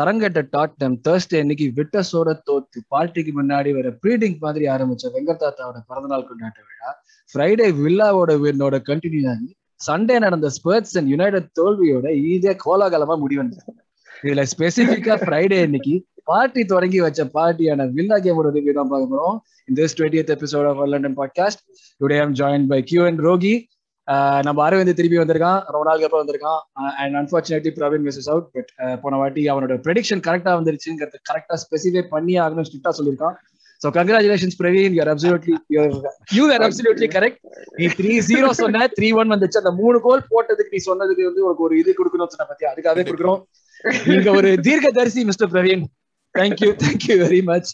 தரங்கட்ட Tottenham Thursday இன்னைக்கு விட்டஸோட தோத்து பார்ட்டிக்கு முன்னாடி வர ப்ரீடிங் மாதிரி ஆரம்பிச்ச வெங்கத்தாத்தாவோட பிறந்தநாள் கொண்டாட்ட விழா ஃப்ரைடே வில்லாவோட வின்னோட கண்டினியூ ஆகி சண்டே நடந்த ஸ்பர்ட்ஸ் அண்ட் யுனைடெட் தோல்வியோட இதே கோலாகலமா முடிவெடுத்தாங்க இதுல ஸ்பெசிபிக்கா ஃப்ரைடே இன்னைக்கு பார்ட்டி தொடங்கி வச்ச பார்ட்டியான வில்லா கேமோட ரிவ்யூ தான் பார்க்க போறோம் இந்த this 20th episode of our London podcast. Today I'm joined by Q and Rogi. Uh, நம்ம அரவிந்த் திருப்பி வந்திருக்கான். ரொம்ப நாளுக்கு அப்புறம் வந்திருக்கான். And unfortunately Praveen miss out but போன வாட்டி அவனோட ப்ரெடிக்ஷன் கரெக்டா வந்துருச்சுங்கிறது கரெக்டா ஸ்பெசிஃபை பண்ணி ஆகணும் ஸ்ட்ரிக்டா சொல்லியிருக்கான். So congratulations Praveen. You're absolutely you are absolutely correct நீ த்ரீ ஜீரோ சொன்ன த்ரீ ஒன் வந்துச்சு. அந்த மூணு கோல் போட்டதுக்கு நீ சொன்னதுக்கு வந்து உனக்கு ஒரு இது கொடுக்கணும்னு சொன்ன பத்தி அதுக்காகவே கொடுக்குறோம். நீங்க ஒரு தீர்க்கதரிசி mister Praveen. Thank you thank you very much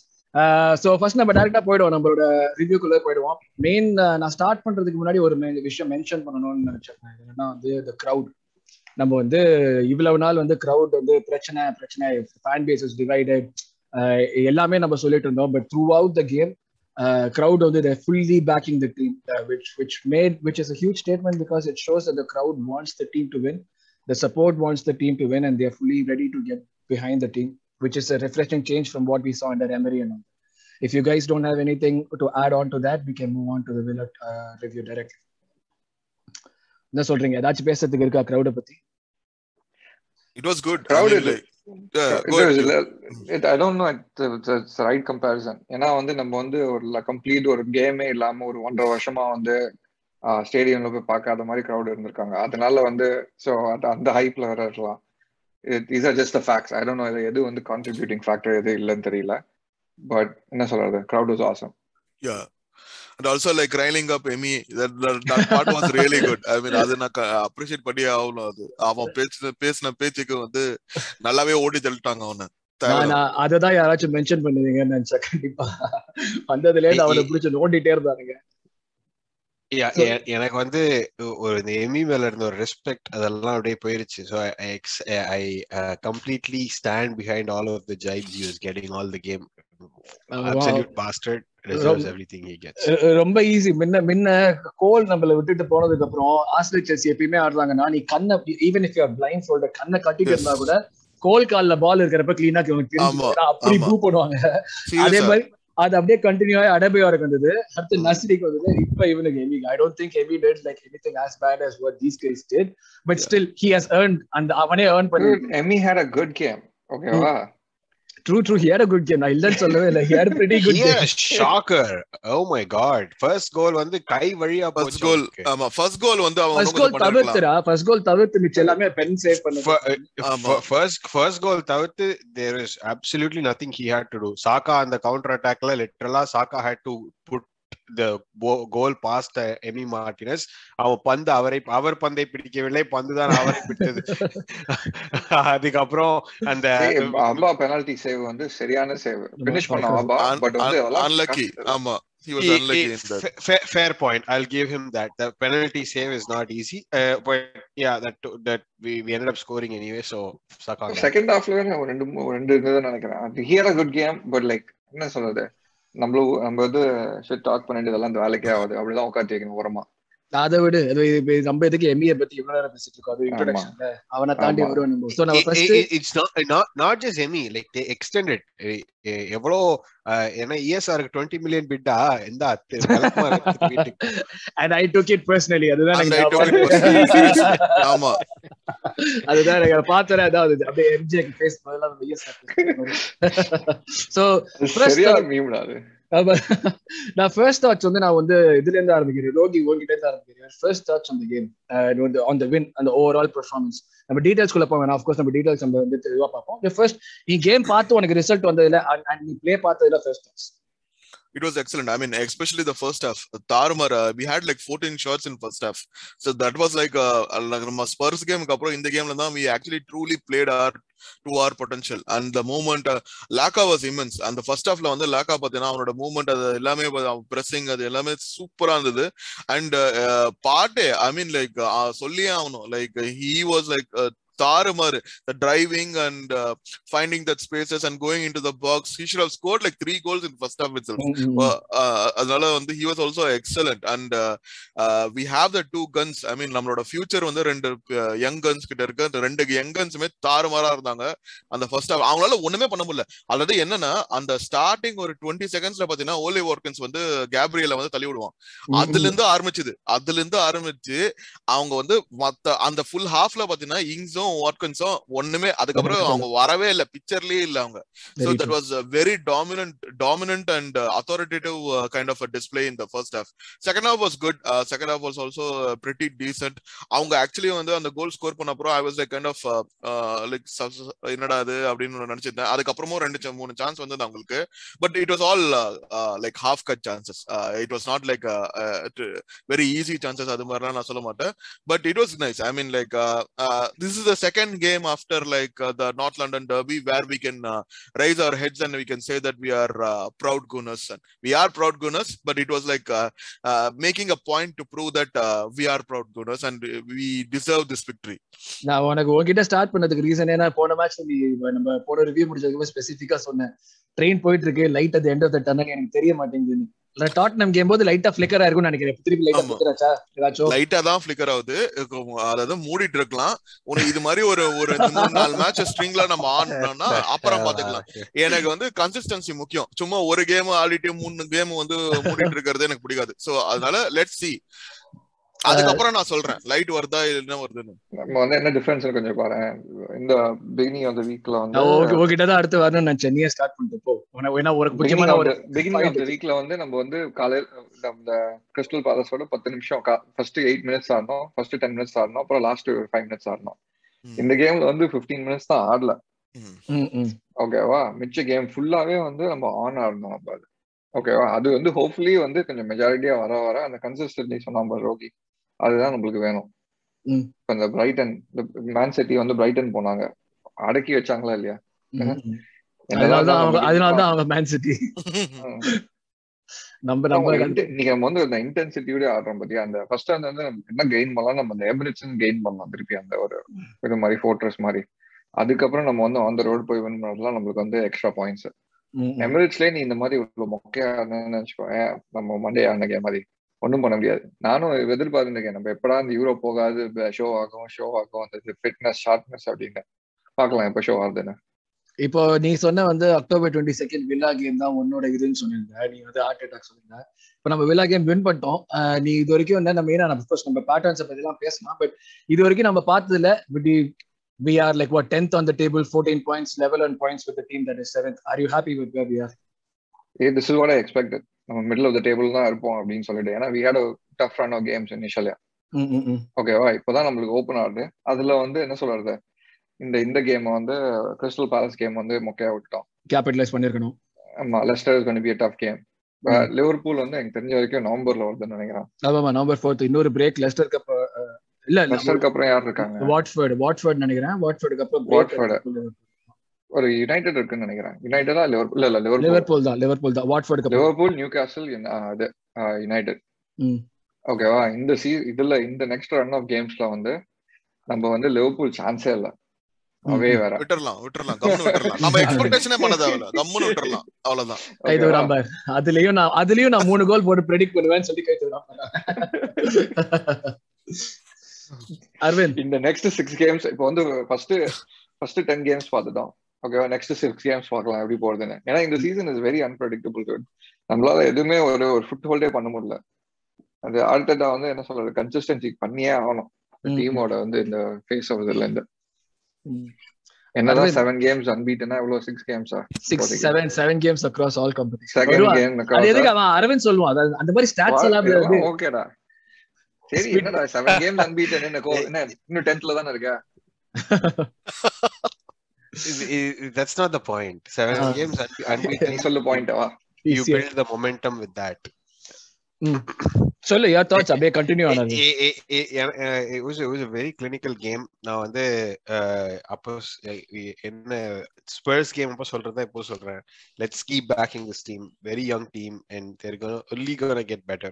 so first நம்ம டேரக்டா போயிடுவோம் நம்மளோட ரிவ்யூக்குள்ளே போயிடுவோம் மெயின் நான் ஸ்டார்ட் பண்றதுக்கு முன்னாடி ஒரு விஷயம் மென்ஷன் பண்ணணும்னு நினைச்சேன் என்னன்னா வந்து இந்த க்ரௌட் நம்ம வந்து இவ்வளவு நாள் வந்து க்ரௌட் வந்து பிரச்சனை பிரச்சனை ஃபேன் பேஸ் டிவைடட் எல்லாமே நம்ம சொல்லிட்டு இருந்தோம் but throughout the game crowd வந்து the fully backing the team which which made which is huge statement because it shows the crowd wants the team to win the support wants the team to win and they're fully ready to get behind the team which is a refreshing change from what we saw under Emery and all. If you guys don't have anything to add on to that, we can move on to the Villa uh, review directly. என்ன சொல்றீங்க ஏதாச்சும் பேசுறதுக்கு இருக்கா crowd பத்தி was- it, I don't know it's, it's, it's the right comparison. ஏன்னா வந்து நம்ம வந்து ஒரு கம்ப்ளீட் ஒரு கேமே இல்லாம ஒரு ஒன்றரை வருஷமா வந்து ஸ்டேடியம்ல போய் பார்க்காத மாதிரி crowd இருந்திருக்காங்க அதனால வந்து ஸோ அந்த ஹைப்ல வர இருக்கலாம் these are just the facts I don't know எது வந்து கான்ட்ரிபியூட்டிங் ஃபேக்டர் எது இல்லைன்னு தெரியல. பட் என்ன சொல்றது? Crowd was awesome. Yeah. And also like riling up Emmy, that, that, that part was really good. I mean, அது நான் அப்ரிஷியேட் பண்ணியே ஆகணும் அது. அவன் பேச்சு பேசின பேச்சுக்கு வந்து நல்லாவே ஓடி தள்ளிட்டாங்க அவனை. அததான் யாராச்சும் மென்ஷன் பண்ணுவீங்கன்னு நினைச்சேன். கண்டிப்பா. வந்ததுல இருந்து அவனை பிடிச்சு நோண்டிட்டே இருந்தானுங்க. எனக்கு வந்து ஒரு இந்த எமி மேல இருந்த ஒரு ரெஸ்பெக்ட் அதெல்லாம் அப்படியே போயிருச்சு. So I completely stand behind all of the jibes use getting all the game absolute bastard deserves everything he gets. Ah ரொம்ப ஈஸி முன்ன முன்ன கோல் நம்மள விட்டுட்டு போனதுக்கு அப்புறம் ஆஸ்திரேலியா செல்சி எப்பயுமே ஆடுறாங்கன்னா நீ கண்ணை even if you blind folder கண்ணை கட்டிட்டு. இருந்தா கூட கோல் கால்ல பால் இருக்கிறப்ப கிளீனா அப்படி. பூ பண்ணுவாங்க அதே. மாதிரி அது அப்படியே கண்டினியூ ஆகி அடபையாருக்கு வந்தது அடுத்து நஸ்ரிக்கு வந்தது. இப்ப இவனுக்கு Emi I don't think Emi did like anything as bad as what these guys did. But still he has earned அந்த அவனே earn பண்ணி Emmy had a good game. ஓகேவா true true he had a good game நான் இல்லன்னு சொல்லவே இல்லை he had a pretty good He had game a shocker oh my god first goal வந்து கை வழியா goal, அவனுக்கு. ஆமா, first goal வந்து அவன் ஃபர்ஸ்ட் கோல். தவிர்த்துடா ஃபர்ஸ்ட் கோல் தவிர்த்து மிச்சம் எல்லாமே pen save uh, fir- first first goal தவிர்த்து there is absolutely nothing he had to do Saka அந்த counter attackல literally Saka had to put the bo- goal past uh, Emi Martinez அவன் பந்து அவரை அவர் பந்தை பிடிக்கவில்லை பந்து தான் அவரை பிடித்தது அதுக்கப்புறம் அந்த அபா பெனால்டி சேவ் வந்து சரியான சேவ் பினிஷ் பண்ண Un- அபா Un- பட் வந்து un- அதெல்லாம் unlucky. கஷ்டம். ஆமா, he was He- unlucky he- in that. fa- fair, fair point. I'll give him that. The penalty save is not easy, uh, but yeah, that that we, we ended up scoring anyway. So suck on that. Second ஹாஃப்ல ஒரு ரெண்டு மூ- ஒரு ரெண்டு இருந்ததுன்னு நினைக்கிறேன் here a good game but like என்ன சொல்றது நம்மளும் நம்ம வந்து ஷிட் டாக் பண்ணிட்டு இதெல்லாம் இந்த வேலைக்கே ஆகுது. அப்படிதான் உட்காந்து வைக்கணும் உரமா அதை விடு. நம்ம எதுக்கு எம்ஏ பத்தி இவ்வளவு நேரம் பேசிட்டு இருக்கோம்? அது இன்ட்ரோடக்ஷன்ல அவனை தாண்டி ஆமா. வருவோம் நம்ம. சோ நம்ம It- first it- it- it's not not not just Emmy. Like they extended. eh, eh, எவ்வளோ uh, ஏன்னா இஎஸ்ஆருக்கு டுவெண்ட்டி மில்லியன் பிட்டா எந்த and I took it personally அதுதான். ஆமா. அதுதான் எனக்கு பார்த்தேன் அதாவது அப்படியே எம்ஜிக்கு ஃபேஸ் பதிலா நம்ம சோ off- மீம்டா அது. நான் ஃபர்ஸ்ட் தாட்ஸ் வந்து நான் வந்து இதுல இருந்து ஆரம்பிக்கிறேன். ரோகி ஓங்கிட்டே இருந்து ஆரம்பிக்கிறேன். ஃபர்ஸ்ட் தாட்ஸ் அந்த கேம் ஆன் த வின் அந்த ஓவர் ஆல் பெர்ஃபார்மன்ஸ் நம்ம டீடைல்ஸ் குள்ள போவேன் ஆஃப்கோர்ஸ் நம்ம டீடைல்ஸ் நம்ம வந்து தெளிவா பார்ப்போம். ஃபர்ஸ்ட் நீ கேம் பார்த்து உனக்கு ரிசல்ட் வந்ததுல அண்ட் நீ ப்ளே பார்த்ததுல first thoughts It was excellent. I mean, especially the first half. Tarumar, uh, we had like 14 shots in first half. So that was like a, like Spurs game In the game, we actually truly played our to our potential. And the moment uh, Laka was immense. And the first halfல வந்து லாக்கா பார்த்தீங்கன்னா அவனோட movement அது எல்லாமே pressing அது எல்லாமே சூப்பரா இருந்தது அண்ட் பாட்டே ஐ மீன் லைக் சொல்லியே ஆகணும் லைக் ஹீ வாஸ் லைக் தாறுமாறு the driving and uh, finding that spaces and going into the box. He should have scored like three goals in first half itself. Uh, uh, அதனால வந்து he was also excellent. And uh, uh, we have the two guns. I mean நம்மளோட future வந்து ரெண்டு young guns கிட்ட இருக்கு. அந்த ரெண்டு young கன்ஸுமே தாறுமாறா இருந்தாங்க. அந்த ஃபர்ஸ்ட் ஹாஃப் அவங்களால ஒண்ணுமே பண்ண முடியல. அதாவது என்னன்னா அந்த ஸ்டார்டிங் ஒரு டுவெண்ட்டி செகண்ட்ஸ்ல பாத்தீங்கன்னா ஓலி வார்கன்ஸ் வந்து கேப்ரியல வந்து தள்ளி விடுவான். அதுல இருந்து ஆரம்பிச்சது. அதுல இருந்து ஆரம்பிச்சு அவங்க வந்து மத்த அந்த ஃபுல் ஹாஃப்ல பாத்தீங்கன்னா இங்ஸும் வாட்கன்ஸும் ஒண்ணுமே அதுக்கப்புறம் அவங்க வரவே இல்ல பிக்சர்லயே இல்ல அவங்க. So that was a very dominant dominant and uh, authoritative uh, kind of a display in the first half. Second half was good. Uh, second half was also uh, pretty decent. அவங்க actually வந்து அந்த goal score பண்ண அப்புறம் I was like kind of like என்னடா அது அப்படின்னு நினைச்சிருந்தேன். அதுக்கப்புறமும் ரெண்டு மூணு சான்ஸ் வந்தது அவங்களுக்கு. But it was all like half cut chances it was not like very easy chances அது மாதிரிலாம் நான் சொல்ல மாட்டேன். But it was nice I mean like this is the second game after like the north London derby where we can raise our heads and we can say that we are uh, proud Gunners. And we are proud Gunners, but it was like making a point to prove that we are proud Gunners and we deserve this victory. நான் உனக்கு உன்கிட்ட start பண்ணதுக்கு reason ஏன்னா போன match நீ நம்ம போன review முடிச்சதுக்கு ஸ்பெசிஃபிக்கா சொன்னேன் ட்ரெயின் போயிட்டு இருக்கு light at the end of the tunnel எனக்கு தெரிய மாட்டேங்குது டாட்னம் கேம் போது லைட்டா ஃபிளிக்கர் ஆயிருக்கும்னு நினைக்கிறேன். திருப்பி லைட்டா ஆமா. ஃபிளிக்கர் ஆச்சா? ஏதாச்சும்? லைட்டா தான் ஃபிளிக்கர் ஆகுது. அதாவது மூடிட்டு இருக்கலாம். உனக்கு இது மாதிரி ஒரு ஒரு நாலு மேட்ச் ஸ்ட்ரிங்ல நம்ம ஆடணும்னா அப்புறம் பாத்துக்கலாம். எனக்கு வந்து கன்சிஸ்டன்சி முக்கியம். சும்மா ஒரு கேம் ஆடிட்டு மூணு கேம் வந்து மூடிட்டு இருக்கிறது எனக்கு பிடிக்காது. சோ அதனால லெட் சி அதுக்கப்புறம் நான் சொல்றேன். லைட் வருதா இல்ல வருதுன்னு. நம்ம வந்து என்ன டிஃபரன்ஸ் கொஞ்சம் பாரு. இந்த பிகினிங் ஆஃப் த வீக்ல வந்து உங்க- உங்ககிட்ட தான் அடுத்து வரணும்னு நான் சென்னையை ஸ்டார்ட் பண்ணிட்டு போ. ஏன்னா ஒரு முக்கியமான ஒரு பிகினிங் ஆஃப் த. வீக்ல வந்து நம்ம வந்து காலையில நம்ம கிறிஸ்டல் பேலஸோட பத்து நிமிஷம் ஃபர்ஸ்ட் எயிட் மினிட்ஸ் ஆடணும். ஃபர்ஸ்ட் டென் மினிட்ஸ் ஆடணும். அப்புறம் லாஸ்ட் ஃபைவ் மினிட்ஸ் ஆடணும். இந்த கேம்ல வந்து 15 மினிட்ஸ் தான் ஆடல. ஓகேவா மிச்ச கேம் ஃபுல்லாவே வந்து நம்ம ஆன் ஆடணும் நம்ம ஓகேவா அது வந்து ஹோப்ஃபுல்லி வந்து கொஞ்சம் மெஜாரிட்டியா வர வர அந்த கன்சிஸ்டன்சி சொன்னாம ரோகி. அதுதான் நம்மளுக்கு வேணும். இப்ப இந்த பிரைட்டன் மேன் சிட்டி வந்து பிரைட்டன் போனாங்க. அடக்கி வச்சாங்களா இல்லையா? அதனாலதான் அவங்க மேன் சிட்டி. நம்ம நம்ம நம்ம வந்து அந்த இன்டென்சிட்டியோட ஆடுறோம் பாத்தியா? அந்த ஃபர்ஸ்ட் அந்த வந்து என்ன கெயின் பண்ணலாம்? நம்ம அந்த எபிரிட்ஸ் கெயின் பண்ணலாம் திருப்பி அந்த ஒரு இது மாதிரி ஃபோர்ட்ரஸ் மாதிரி. அதுக்கப்புறம் நம்ம வந்து ஆன் த ரோடு போய் வின் நம்மளுக்கு வந்து எக்ஸ்ட்ரா பாயிண்ட்ஸ். எமிரேட்ஸ்லயே நீ இந்த மாதிரி இவ்வளவு மொக்கையா நினைச்சுக்கோ. நம்ம மண்டே ஆன மாதிரி. ஒண்ணும் பண்ண முடியாது. நானும் எதிர்பார்த்துருக்கேன் நம்ம எப்படா இந்த யூரோப் போகாது ஷோ ஆகும் ஷோ ஆகும் அந்த ஃபிட்னஸ் ஷார்ப்னஸ் அப்படின்னு. பார்க்கலாம் எப்ப ஷோ ஆகுதுன்னு. இப்போ நீ சொன்ன வந்து October twenty second Villa game தான் உன்னோட இதுன்னு சொல்லியிருந்த நீ வந்து ஹார்ட் அட்டாக் சொல்லியிருந்த இப்போ நம்ம வில்லா கேம் வின் பண்ணிட்டோம். நீ இது வரைக்கும் வந்து நம்ம ஏன்னா நம்ம பேட்டர்ன்ஸ் எல்லாம் பேசலாம். பட் இது வரைக்கும் நம்ம பார்த்ததுல we are like what 10th on the table 14 points level on points with the team that is 7th are you happy with where we are? A this is what I expected நம்ம middle of the table தான் இருப்போம் அப்படின்னு சொல்லிட்டு. ஏன்னா we had tough run of games இனிஷியலா. ஓகேவா இப்போதான் நம்மளுக்கு ஓப்பன் ஆகுது. அதுல வந்து என்ன சொல்றது? இந்த இந்த கேம் வந்து கிறிஸ்டல் பேலஸ் கேம் வந்து மொக்கையா விட்டோம் capitalize பண்ணிருக்கணும். ஆமா Leicester is be tough game Liverpool வந்து எனக்கு தெரிஞ்ச வரைக்கும் நவம்பர்ல வருதுன்னு நினைக்கிறேன். ஆமாமா நவம்பர் ஃபோர்த் இன்னொரு பிரேக் லெஸ்டர் கப் இல்ல லெஸ்டருக்கு அப்புறம் யார் இருக்காங்க? வாட்ஃபோர்ட் வாட்ஃபோர்ட் நினைக்கிறேன். வாட்ஃபோர்டுக்கு அப்புறம் Watford. ஒரு யுனைடெட் இருக்குன்னு நினைக்கிறேன். யுனைடெடா லிவர்பூல் இல்ல லிவர்பூல் லிவர்பூல் தான் லிவர்பூல் தான். வாட்ஃபோர்டுக்கு அப்புறம். லிவர்பூல் நியூ கேசல் இது யுனைடெட். ஓகேவா இந்த சீ இதுல இந்த நெக்ஸ்ட் ரன் ஆஃப் கேம்ஸ்ல வந்து நம்ம வந்து லிவர்பூல் சான்ஸே இல்ல. அவே வேற. விட்டுறலாம் விட்டுறலாம் கம்முன்னு விட்டுறலாம். நம்ம எக்ஸ்பெக்டேஷனே பண்ண தேவையில்ல. கம்முன்னு விட்டுறலாம் அவ்வளவுதான். ஓகேவா? நம்ம அதுலயும் நான் அதுலயும் நான் மூணு கோல் போட்டு ப்ரெடிக்ட் பண்ணுவேன்னு சொல்லி கைத்து அரவிந்த். இந்த நெக்ஸ்ட் சிக்ஸ் கேம்ஸ் இப்போ வந்து ஃபர்ஸ்ட் ஃபர்ஸ்ட் டென் கேம்ஸ் பார்த்துட்டோம். ஓகேவா நெக்ஸ்ட் சிக்ஸ் கேம்ஸ் பார்க்கலாம் எப்படி போறதுன்னு ஏன்னா இந்த சீசன் இஸ் வெரி அன்பிரடிக்டபிள் நம்மளால எதுவுமே ஒரு ஒரு ஃபுட் ஹோல்டே பண்ண முடியல. அது ஆல்டா வந்து என்ன சொல்றது கன்சிஸ்டன்சி பண்ணியே ஆகணும். டீமோட வந்து இந்த ஃபேஸ் ஆஃப் இதுல இருந்து. என்னதான். செவன் கேம்ஸ் அன்பீட்டனா இவ்வளவு six கேம்ஸா six seven seven games across all competition second game அது எதுக்கு அவன் அரவிந்த் சொல்லுவான்? அதாவது அந்த மாதிரி ஸ்டாட்ஸ் எல்லாம் ஓகேடா சரி என்னடா செவன் கேம்ஸ் அன்பீட்டன் என்ன இன்னும் டென்த்ல தானே இருக்க? that's not the point. Seven Ah. games unbe- நீ unbeaten. சொல்லு பாயிண்ட் வா You easier. build the momentum with that. சொல்லு யார் தாட்ஸ் அப்படியே கண்டினியூ ஆனது Eh, eh, eh, eh, eh, It was it was a very clinical game. நான் வந்து அஹ், அப்போ ஸ்- eh, eh, என்ன ஸ்பர்ஸ் கேம் அப்போ சொல்றதா இப்போ சொல்றேன் let's keep backing this team very young team and they're gonna only gonna get better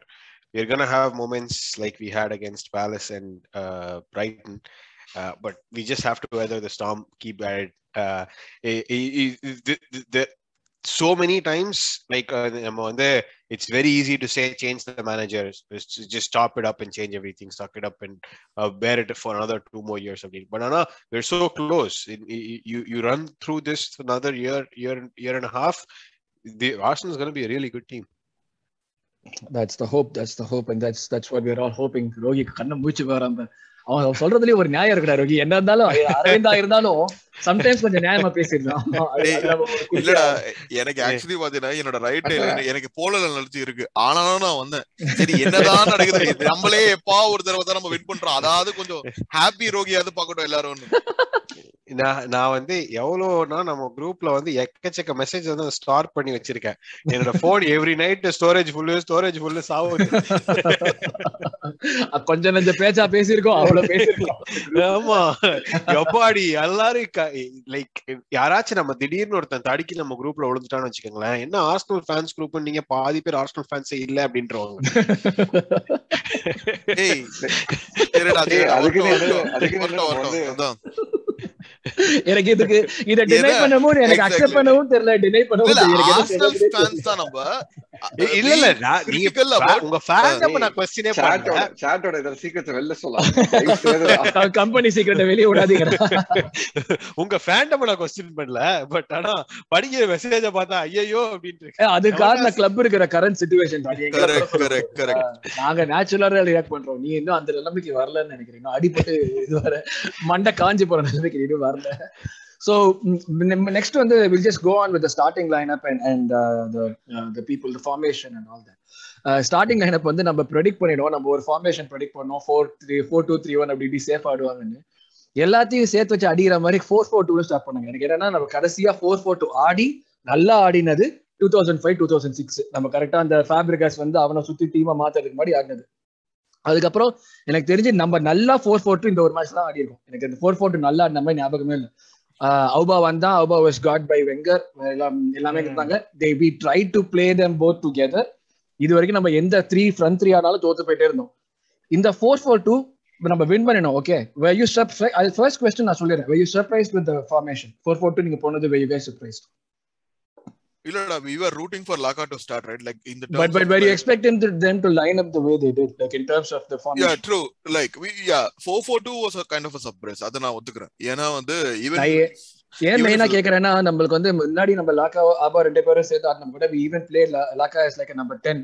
we're gonna have moments like we had against Palace and uh, Brighton uh, but we just have to weather the storm keep at it uh, i- i- i- the, the, the, so many times like uh, நம்ம வந்து it's very easy to say change the managers just just stop it up and change everything suck it up and uh, bear it for another two more years of it. but Anna, we're so close In- i- you you run through this another year year year and a half the arsenal is going to be a really good team That's the hope. That's the hope, and that's that's what we're all hoping. ரோகி கண்ணை மூச்சு வராம அவன் சொல்றதுலயே ஒரு நியாயம் இருக்குடா ரோகி என்ன இருந்தாலும் அரவிந்தா இருந்தாலும் சம்டைம்ஸ் கொஞ்சம் நியாயமா டேய், இல்லடா எனக்கு ஆக்சுவலி பாத்தீங்கன்னா என்னோட ரைட் எனக்கு போலல நினைச்சு இருக்கு. ஆனாலும் நான் வந்தேன். சரி என்னதான் நடக்குது? நம்மளே எப்பா ஒரு தடவை தான் நம்ம வின் பண்றோம். அதாவது கொஞ்சம் ஹாப்பி ரோகியாவது பாக்கட்டும் எல்லாரும் நான் நான் வந்து எவ்வளோனா நம்ம குரூப்ல வந்து எக்கச்சக்க மெசேஜ் வந்து ஸ்டார் பண்ணி வச்சிருக்கேன். என்னோட phone every night storage full storage full சாவுது. கொஞ்சம் நெஞ்ச பேச்சா பேசியிருக்கோம் அவ்வளவு பேசியிருக்கோம். ஆமா. எப்பாடி எல்லாரும் லைக் யாராச்சும் நம்ம திடீர்னு ஒருத்தன் தடுக்கி நம்ம குரூப்ல விழுந்துட்டான்னு வச்சுக்கோங்களேன் என்ன ஆர்ஸ்னல் ஃபேன்ஸ் குரூப் நீங்க பாதி பேர் ஆர்ஸ்னல் ஃபேன்ஸே இல்ல அப்படின்றவாங்க. ஏய் சரிடா எனக்கு இதுக்கு இத டினை? பண்ணவும் எனக்கு. அக்செப்ட் பண்ணவும் தெரியல டினை பண்ணவும் தெரியல fans தான் நம்ம இல்ல இல்ல நான் நீங்க உங்க ஃபேன் நான் சாட்டோட பண்ணல. சாட்டோட இதோட சீக்கிரத்தை வெளில சொல்லலாம். கம்பெனி சீக்கிரட்டை வெளியே விடாதீங்கடா உங்க ஃபேண்டம் நான் கொஸ்டின் பண்ணல பட் ஆனா படிக்கிற மெசேஜ பார்த்தா ஐயோ. ஏய், அது காரணம் கிளப் இருக்கிற current situation Correct, correct, correct. நாங்க நேச்சுரலா ரியாக்ட் பண்றோம். நீ இன்னும் அந்த நிலைமைக்கு வரலன்னு நினைக்கிறேன் இன்னும் அடிபட்டு இது வர மண்டை காஞ்சி போற நிலைமைக்கு நீ இன்னும் வரல. So mm, next next one, just we'll just go on with the starting lineup and and uh, the uh, the people, the formation and all that. Uh, வந்து நம்ம ப்ரெடிக்ட் பண்ணிடுவோம். நம்ம ஒரு ஃபார்மேஷன் ப்ரெடிக்ட் பண்ணோம். Four three four two three one அப்படி இப்படி safe ஆடுவாங்கன்னு. எல்லாத்தையும் சேர்த்து வச்சு அடிக்கிற மாதிரி ஃபோர் ஃபோர் டூ ஸ்டார்ட் பண்ணாங்க. எனக்கு என்னன்னா நம்ம கடைசியா ஃபோர் ஃபோர் டூ ஆடி நல்லா ஆடினது two thousand five two thousand six நம்ம கரெக்டா அந்த ஃபேப்ரிகாஸ் வந்து அவனை சுத்தி டீமா மாத்துறதுக்கு முன்னாடி ஆடினது. அதுக்கப்புறம் எனக்கு தெரிஞ்சு நம்ம நல்லா ஃபோர் ஃபோர் டூ இந்த ஒரு மேட்ச் தான் ஆடிருக்கோம் எனக்கு இந்த ஃபோர் ஃபோர் டூ நல்லா ஆடின மாதிரி ஞாபகமே இல்லை. அவுபா வந்தா Auba was got by Wenger எல்லாம் எல்லாமே இருந்தாங்க they we try to play them both together இது வரைக்கும் நம்ம எந்த த்ரீ ஃப்ரண்ட் த்ரீ ஆனாலும் தோத்து போயிட்டே இருந்தோம். இந்த ஃபோர் ஃபோர் டூ நம்ம வின் பண்ணினோம். ஓகே வே யூ சர்ப்ரைஸ் அது ஃபர்ஸ்ட் கொஸ்டின் நான் சொல்லிடுறேன். Were you surprise with formation four four two நீங்க போனது were you surprise Ilada, we were rooting for Laka to start, right? Like in the but but were you expecting them to line up the way they did, like in terms of the formation. Yeah, true. Like we yeah, four four two was a kind of a surprise. Adana even ஏன் மெயினா கேக்குறேன்னா நம்மளுக்கு வந்து முன்னாடி நம்ம லாக்கா ஆபா ரெண்டு பேரும் சேர்த்து ஆடின கூட even play Laca is like number ten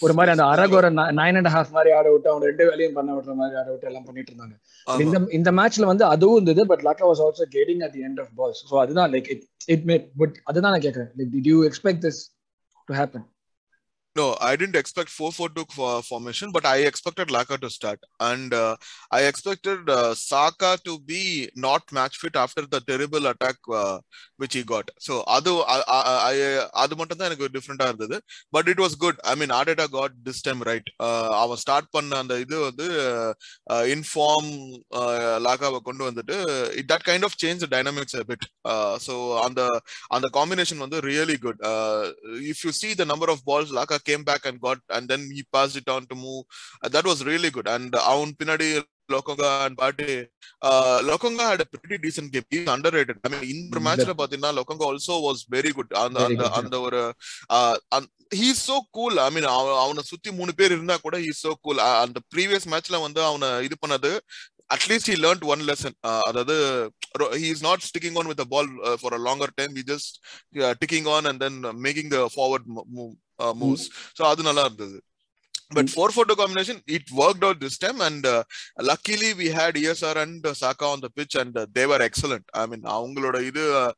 ஒரு மாதிரி அந்த அரகோர நைன் அண்ட் ஹாஃப் மாதிரி ஆட விட்டு அவங்க ரெண்டு வேலையும் பண்ண விடுற மாதிரி ஆட விட்டு எல்லாம் பண்ணிட்டு இருந்தாங்க. இந்த இந்த மேட்ச்ல வந்து அதுவும் இருந்தது but Laca was also getting at the end of balls so அதுதான் like it it may but அதுதான் நான் கேட்கறேன் like did you expect this to happen No, I didn't expect 4-4-2 for formation, but I expected Laka to start. And uh, I expected uh, Saka to be not match fit after the terrible attack uh, which he got. So, அது I- I- I- அது மட்டும் தான் எனக்கு டிஃப்ரெண்டா இருந்தது but it was good I mean Arteta got this time right அவன் start பண்ண அந்த இது வந்து இன்ஃபார்ம் லாகாவை கொண்டு வந்துட்டு it that kind of change dynamics bit so அந்த அந்த காம்பினேஷன் வந்து really good if you see the number of balls Laca came back and got and then he passed it on to Uh, that was really good and அவன் பின்னாடி லோகோங்கா and பாட்டே லோகோங்கா had a pretty decent game he's underrated i mean இந்த Mm, மேட்ச்ல பாத்தீங்கன்னா லோகோங்கா also was very good அந்த அந்த. அந்த ஒரு he's so cool I mean அவனை சுத்தி மூணு பேர் இருந்தா கூட ஹீஸ் சோ கூல் அந்த ப்ரீவியஸ் மேட்ச்ல வந்து அவனை இது பண்ணது at least he learned one lesson அதாவது he is not sticking on with the ball uh, for a longer time he just uh, ticking on and then uh, uh, moves so அது நல்லா இருந்தது but 4-4-2 combination it worked out this time and uh, luckily we had ESR and uh, Saka on the pitch and uh, they were excellent i mean அவங்களோட இது uh,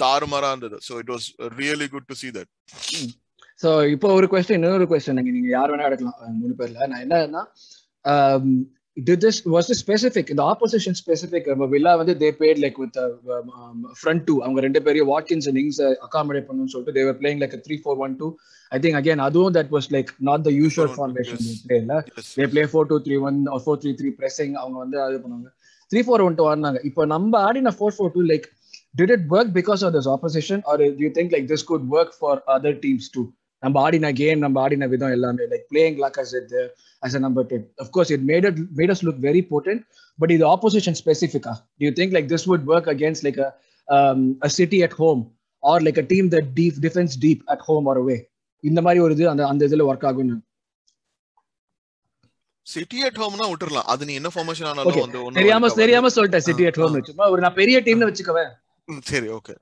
தாறுமாறா இருந்தது so it was really good to see that so இப்போ ஒரு question இன்னொரு question நீங்க யார் வேணா எடுக்கலாம் மூணு பேர்ல நான் என்னன்னா did this was this specific the opposition specific நம்ம வில்லா வந்து they paid like with uh, um, front two அவங்க ரெண்டு பேரையும் வாட்கின்ஸ் அண்ட் இங்ஸ் accommodate பண்ணணும்னு சொல்லிட்டு they were playing like a 3-4-1-2 I think again அதுவும் that was like not the usual 4-1-2, formation yes. they play இல்ல yes. they play 4-2-3-1 or 4-3-3 pressing அவங்க வந்து அது பண்ணுவாங்க 3-4-1-2 ஆடினாங்க இப்போ நம்ம ஆடின 4-4-2 like did it work because of this opposition or do you think like this could work for other teams too நம்ம ஆடின கேம் நம்ம ஆடின விதம் எல்லாமே like playing Laca's as a number 10 of course it made it made us look very potent but இது opposition specific ah do you think like this would work against like a um, a city at home or like a team that deep defends deep at home or away இந்த மாதிரி ஒரு இது அந்த அந்த இதுல work ஆகும்னு city at ஹோம்னா விட்டுறலாம் அது நீ என்ன ஃபார்மேஷன் ஆனாலும். வந்து தெரியாம. தெரியாம சொல்லிட்டேன் சிட்டி அட் ஹோம். சும்மா ஒரு நான் பெரிய டீம்னு வச்சுக்கவேன் சரி ஓகே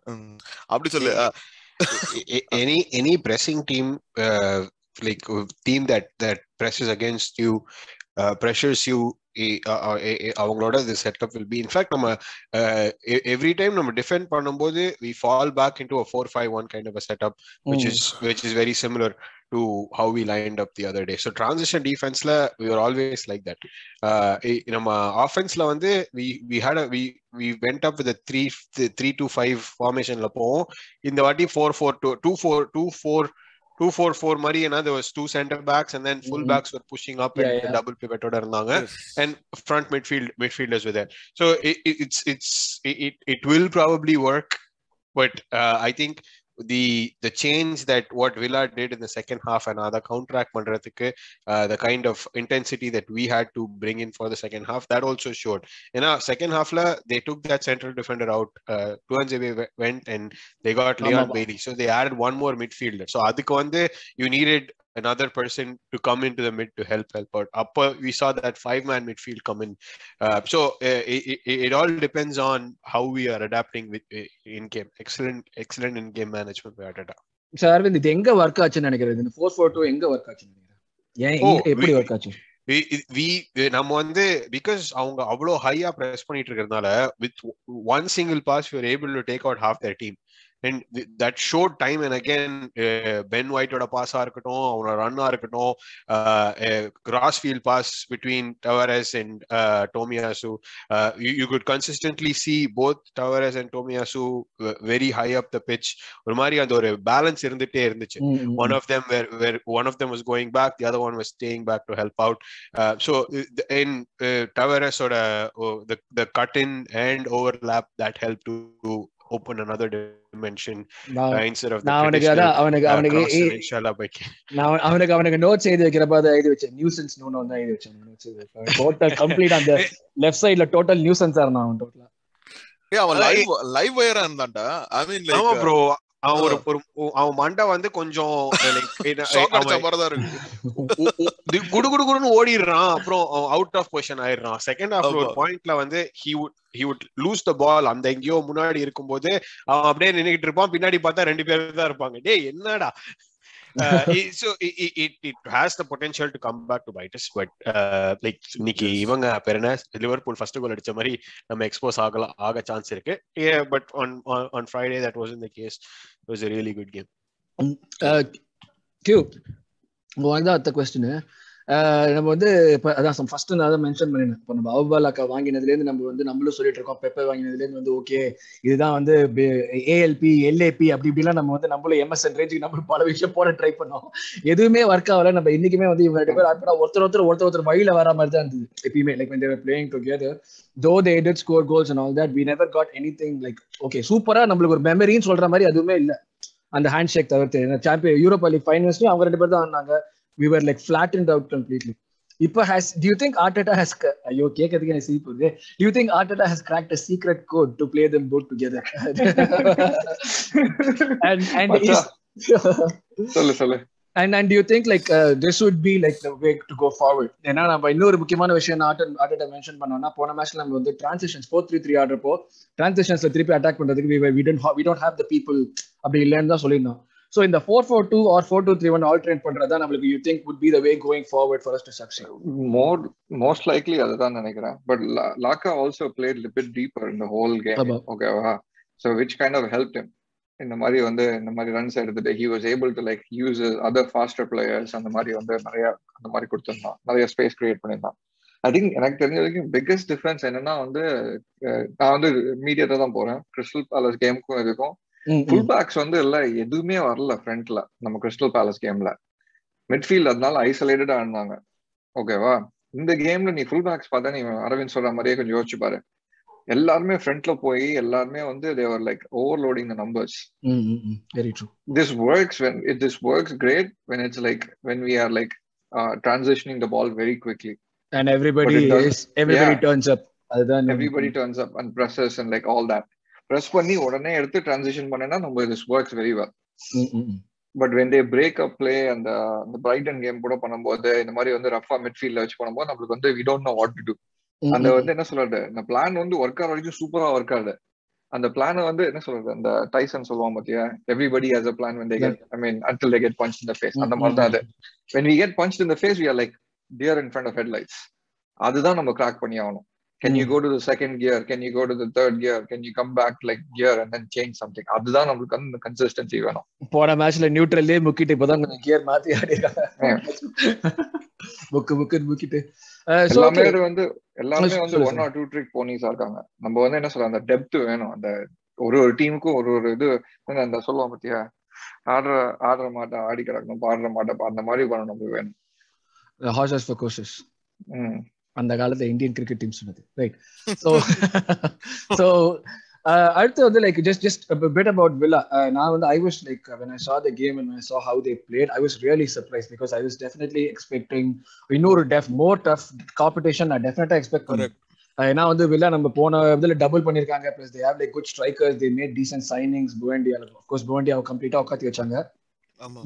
அப்படி சொல்லு any any pressing team uh, like uh, team that that presses against you uh, pressures you eh, uh, uh, eh, eh, அவங்களோட the setup will be in fact நம்ம uh, e- every time நம்ம defend பண்ணும்போது we fall back into a 4-5-1 kind of a setup which Mm. is which is very similar to how we lined up the other day so transition defenseல we were always like that uh, eh, நம்ம offenseல வந்து we we had a we we went up with a 3 3 to 5 formationல போவோம் இந்த வாட்டி four four two two four two four two four four மாதிரி ஏன்னா there was two center backs and then full Mhm. backs were pushing up Yeah, and yeah. double pivotoட இருந்தாங்க yes. and front midfield midfielders were there so it, it, it's it's it, it it will probably work but uh, i think the the change that what Villa did in the second half and other counteract பண்றதுக்கு uh, the kind of intensity that we had to bring in for the second half that also showed in our second half la, they took that central defender out uh, Tuanzebe we- went and they got Leon ஆமா. Bailey so they added one more midfielder so அதுக்கு வந்து you needed another person to come into the mid to help help out upper we saw that five man midfield come in uh, so uh, it, it, it all depends on how we are adapting with uh, in game excellent excellent in game management by Arteta. Sir Aravind இது எங்க work ஆச்சுன்னு நினைக்கிறேன் இந்த four four two எங்க work ஆச்சுன்னு நினைக்கிறேன் ஏன் எப்படி we- ஒர்க் ஆச்சு நம்ம வந்து பிகாஸ் அவங்க அவ்வளோ ஹையா ப்ரெஸ் பண்ணிட்டு இருக்கிறதுனால with one single pass you're able to take out half their team and that short time and again Ben ஒயிட்டோட பாஸா இருக்கட்டும் அவனோட ரன்னா இருக்கட்டும் cross field pass between Tavares and Tomiyasu you could consistently see both Tavares and Tomiyasu very high up the pitch ஒரு மாதிரி அந்த ஒரு balance இருந்துட்டே இருந்துச்சு. ம், ம், one ம். of them were where one of them was going back the other one was staying back to help out. Uh, so uh, the- in uh, Tavares sort of open another dimension நான் uh, instead of the நான் அவனுக்கு அதான் அவனுக்கு uh, அவனுக்கு ஏ- நான் அவனுக்கு அவனுக்கு notes எழுதி வைக்கிறப்ப அதை எழுதி வச்சேன். நியூசன்ஸ் நோன் வந்து எழுதி வச்சேன். டோட்டல் கம்ப்ளீட் அந்த லெஃப்ட் சைடுல டோட்டல் நியூசன்ஸா இருந்தான் அவன் டோட்டலா ஏய், அவன் லைவ் லைவ் வயரா இருந்தான்டா. ஐ மீன் ஆமா லைக் ப்ரோ அவன் ஒரு அவன் மண்டை வந்து கொஞ்சம் குடு குடு குடுன்னு ஓடிடுறான். அப்புறம் அவுட் ஆஃப் பொசிஷன் ஆயிடுறான். செகண்ட் ஹாஃப்ல ஒரு. பாயிண்ட்ல வந்து he would he would lose the ball அந்த எங்கேயோ முன்னாடி இருக்கும்போது அவன் அப்படியே நின்னுகிட்டு இருப்பான். பின்னாடி பார்த்தா ரெண்டு பேர் தான் இருப்பாங்க. டேய் என்னடா? So it it has the potential to come back to fights but like இன்னைக்கு இவங்க பேர் என்ன லிவர்பூல் ஃபர்ஸ்ட் கோல் அடிச்ச மாதிரி நம்ம எக்ஸ்போஸ் ஆகலாம் ஆக சான்ஸ் இருக்கு. But on on Friday that was in the case it was a really good game. Q அதுதான் அடுத்த கொஸ்டின் நம்ம வந்து இப்போ அதான் ஃபர்ஸ்ட் நான் அதை மென்ஷன் பண்ணினேன். இப்போ நம்ம அவுபாலாக்கா வாங்கினதுலேருந்து நம்ம வந்து நம்மளும் சொல்லிட்டு இருக்கோம். பெப்பர் வாங்கினதுலேருந்து வந்து ஓகே இதுதான் வந்து ஏஎல்பி எல்ஏபி அப்படி இப்படிலாம் நம்ம வந்து நம்மளும் எம்எஸ்என் ரேஞ்சுக்கு நம்ம பல விஷயம் போட ட்ரை பண்ணோம். எதுவுமே ஒர்க் ஆகல. நம்ம இன்னைக்குமே வந்து இவங்க ரெண்டு பேர் ஆட் ஒருத்தர் ஒருத்தர் ஒருத்தர் ஒருத்தர் வழியில வர மாதிரி தான் இருந்தது. எப்பயுமே like when playing were playing though though they score goals and all that that got anything like okay சூப்பராக சூப்பரா நம்மளுக்கு ஒரு மெமரின்னு சொல்ற மாதிரி அதுவுமே இல்லை. அந்த ஹேண்ட் ஷேக் தவிர்த்து சாம்பியன் யூரோப்பா லீக் ஃபைனல்ஸ்லயும் அவங்க ரெண்டு பேர் தான் ஆனாங்க we were like flattened out completely இப்போ has do you think Arteta has ஐயோ கேட்கறதுக்கு எனக்கு சிரிப்பு வருது do you think Arteta has cracked a secret code to play them both together and and is, சொல்லு சொல்லு and and do you think like uh, this would be like the way to go forward ஏன்னா நம்ம இன்னொரு முக்கியமான விஷயம் order ஆர்டர்ட்ட mention பண்ணோம்னா போன மேட்ச்ல நம்ம வந்து டிரான்சிஷன்ஸ் ஃபோர் த்ரீ த்ரீ ஆடுறப்போ டிரான்சிஷன்ஸ்ல திருப்பி அட்டாக் பண்றதுக்கு we, we don't have, we don't have the people அப்படி இல்லைன்னு தான் சொல்லியிருந்தோம் ஸோ இந்த four four two or four two three one alternate பண்றதா நம்மளுக்கு you think would be the way going forward for us to succeed? More most likely அதுதான் நினைக்கிறேன். But Laca also played little bit deeper இந்த whole game. ஓகேவா so which kind of help him? இந்த மாதிரி வந்து இந்த மாதிரி ரன்ஸ் எடுத்துட்டு he was able to like use other faster players அந்த மாதிரி வந்து நிறைய அந்த மாதிரி கொடுத்துருந்தான். நிறைய ஸ்பேஸ் கிரியேட் பண்ணியிருந்தான். ஐ திங்க் எனக்கு தெரிஞ்ச வரைக்கும் பிக்கஸ்ட் டிஃபரன்ஸ் என்னன்னா வந்து நான் வந்து மீடியட்டா தான் போறேன். கிறிஸ்டல் பேலஸ் கேமுக்கும் இதுக்கும். ஃபுல். பேக்ஸ் வந்து இல்ல எதுவுமே வரல ஃப்ரண்ட்ல நம்ம கிறிஸ்டல் பேலஸ் கேம்ல மிட்ஃபீல்ட் அதனால ஐசோலேட்டடா ஆடினாங்க ஓகேவா இந்த கேம்ல நீ ஃபுல் பேக்ஸ் பார்த்தா நீ அரவிந்த் சொல்ற மாதிரியே கொஞ்சம் யோசிச்சு பாரு. எல்லாருமே ஃப்ரண்ட்ல போய் எல்லாருமே வந்து they were like overloading the numbers very true this works when it this works great when it's like when we are like uh, transitioning the ball very quickly. And everybody everybody. Turns up அதுதான் everybody turns up and presses and like all that. Press பண்ணி உடனே எடுத்து transition பண்ணனா நம்ம this works very well. Hmm, hmm, hmm. But when they break up play அந்த அந்த Brayton game கூட பண்ணும்போது இந்த மாதிரி வந்து ரஃபா மிட்ஃபீல்ட்ல வச்சு பண்ணும்போது நம்மளுக்கு வந்து we don't know what to do. ம், அந்த. வந்து என்ன சொல்றது? அந்த பிளான் வந்து ஒர்க் ஆகிற வரைக்கும் சூப்பரா ஒர்க் ஆகுது அந்த பிளான் வந்து என்ன சொல்றது? அந்த டைசன் சொல்லுவான் பாத்தியா? Everybody has a plan when they get i mean until they get punched in the face. அந்த மாதிரி தான் அது. When we get punched in the face we are like deer in front of headlights. அதுதான் நம்ம crack பண்ணி ஆகணும். Can you Mm. go to the second gear? Can you go to the third gear? Can you come back like gear and then change something? அதுதான் நம்மளுக்கு இந்த consistency வேணும். போன மேட்ச்ல நியூட்ரல்லே முக்கிட்டு இப்பதான் கொஞ்சம் கியர் மாத்தி ஆடிருக்காங்க முக்கு முக்கு முக்கிட்டு. எல்லாமே. வந்து எல்லாமே சொல்லு, வந்து சொல்லு, ஒன் ஆர் டூ ட்ரிக் போனீஸா இருக்காங்க. நம்ம வந்து என்ன சொல்ற அந்த டெப்த் வேணும். அந்த ஒரு ஒரு டீமுக்கும் ஒரு ஒரு இது அந்த சொல்லுவோம் பத்தியா ஆடுற ஆடுற மாட்டை ஆடி கிடக்கணும் பாடுற மாட்டை அந்த மாதிரி பண்ணணும் வேணும். ஹார்சஸ் ஃபார் கோர்சஸ் ம். அந்த காலத்துல இந்தியன் கிரிக்கெட் டீம் சொன்னது ரைட் ஸோ ஸோ அடுத்து வந்து like just just bit about Villa நான் வந்து I was like when I saw the game and I saw how they played I was really surprise because I was definitely expecting இன்னொரு def more tough competition நான் டெஃபினட்டா expect பண்ணேன். ஏன்னா வந்து villa நம்ம போன இதுல டபுள் பண்ணிருக்காங்க. Plus they have like good strikers they made decent signings Buendia course புவண்டியாவை கம்ப்ளீட்டா உட்காத்தி வச்சாங்க.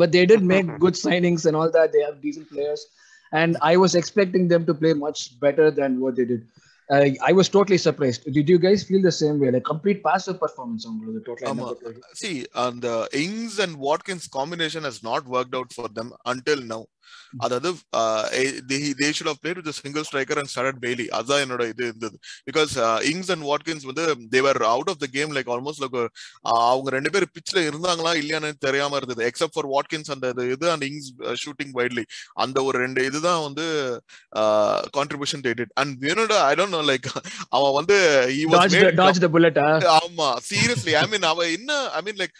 but they did make good signings and all that. They have decent players, and I was expecting them to play much better than what they did. Uh, I was totally surprised. Did you guys feel the same way? Like complete passive performance on the total. ஆமா. see and the Ings and Watkins combination has not worked out for them until now அதாவது should have played with a single striker and started Bailey. அதான் என்னோட இது இருந்தது. Because Ings and Watkins வந்து they were out of the game like almost like அவங்க ரெண்டு பேரும் பிச்ல இருந்தாங்களா இல்லையான்னு தெரியாம இருந்தது. எக்ஸப்ட் ஃபார் வாட்கின்ஸ் அந்த இது- அண்ட் இங்ஸ் ஷூட்டிங் வைட்லி அந்த ஒரு ரெண்டு இதுதான் வந்து கான்ட்ரிபியூஷன் டேட்டட் அண்ட் என்னோட ஐ டோன்ட் நோ லைக் அவன் வந்து? ஆமா சீரியஸ்லி ஐ மீன் அவ என்ன I mean like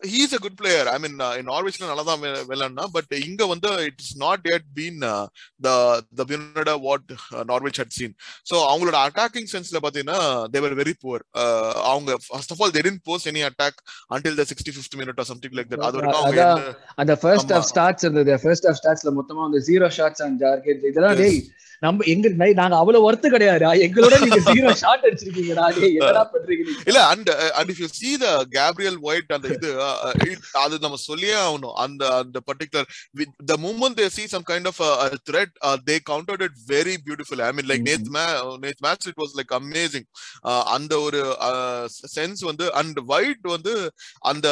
he's a good player I mean நார்வேஜ்ல நல்லா தான் விளையாடினா பட் இங்க வந்து it's not yet been the the what Norwich had seen so அவங்களோட அட்டாக்கிங் சென்ஸ்ல பாத்தீங்கன்னா தேவர் வெரி புவர் அவங்க first of all they didn't post any attack until the 65th minute or something like that. அது வரைக்கும் அவங்க அந்த first. Half starts இருந்தது. First half ஸ்டார்ட்ஸ்ல மொத்தமா வந்து ஜீரோ ஷாட்ஸ் அண்ட் டார்கெட் இதெல்லாம். டேய் நம்ம எங்க நாங்க அவ்வளவு ஒர்த்து கிடையாது எங்களோட நீங்க ஜீரோ ஷாட் அடிச்சிருக்கீங்கடா. என்னடா பண்றீங்க? இல்ல and and if you see the Gabriel White அந்த இது uh, uh, அது நம்ம சொல்லியே ஆகணும். அந்த அந்த particular the moment they see some kind of a, a threat uh, they countered it very beautifully. I mean like Mhm. நேத்து மா- நேத்து match it was like amazing. Uh, அந்த ஒரு சென்ஸ் வந்து அண்ட் ஒயிட் வந்து அந்த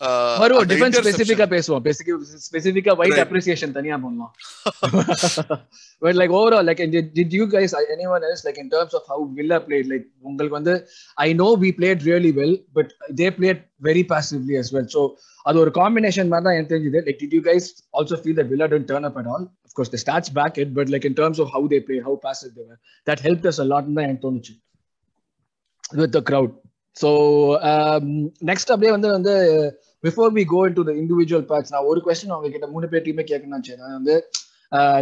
uh, வருவோம் defence ஸ்பெசிஃபிக்கா பேசுவோம். ஸ்பெசிஃபிக்கா ஒயிட். அப்ரிசியேஷன் தனியா பண்ணலாம் but like overall like did, did you guys anyone else like in terms of how Villa played like உங்களுக்கு வந்து I know we played really well but they played very passively as well so அது ஒரு combination மாதிரி தான் எனக்கு தெரிஞ்சது like did you guys also feel that Villa didn't turn up at all of course the stats back it but like in terms of how they played how passive they were that helped us a lot தான் எனக்கு தோணுச்சு with the crowd so um, next அப்படியே வந்து வந்து before we go into the individual parts நான் ஒரு question அவங்க கிட்ட மூணு பேர் டீமே கேட்கணும்னு நினைச்சேன் நான் வந்து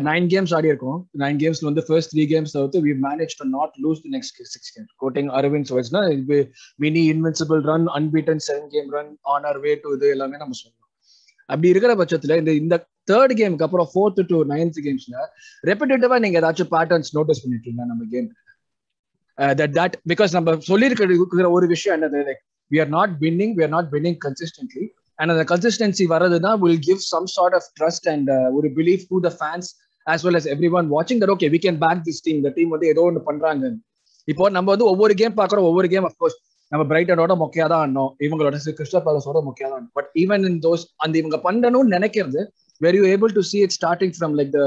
நைன் கேம்ஸ் ஆடி இருக்கோம். நைன் கேம்ஸ்ல வந்து ஃபர்ஸ்ட் த்ரீ கேம்ஸ் தவிர்த்து we manage to not lose the next six game quoting Aravind வாய்ஸ்னா இது mini invincible run unbeaten seven game run on our way to இது எல்லாமே நம்ம சொல்லலாம் அப்படி இருக்கிற பட்சத்துல இந்த இந்த தேர்ட் கேமுக்கு அப்புறம் ஃபோர்த் டு நைன்த் கேம்ஸ்ல ரெப்பிட்டேட்டிவா நீங்க ஏதாச்சும் பேட்டர்ன்ஸ் நோட்டீஸ் பண்ணிட்டு இருந்தா நம்ம கேம் தட் தட் பிகாஸ் நம்ம சொல்லியிருக்கிற ஒரு விஷயம் என்னது like we are not winning we are not winning consistently and அந்த கன்சிஸ்டன்சி வரது தான் will give some sort of trust and ஒரு believe to the fans as well as everyone வாட்சிங் that okay we can back this team இந்த team வந்து ஏதோ ஒன்று பண்றாங்க இப்போ நம்ம வந்து ஒவ்வொரு கேம் பார்க்குறோம் ஒவ்வொரு கேம் அஃப்கோர்ஸ் நம்ம பிரைட்டனோட மொக்கையா தான் ஆடணும் இவங்களோட கிறிஸ்டல் பேலஸோட மொக்கையா தான் பட் ஈவன் இன் தோஸ் அந்த இவங்க பண்ணணும்னு நினைக்கிறது very you able to see it starting from like the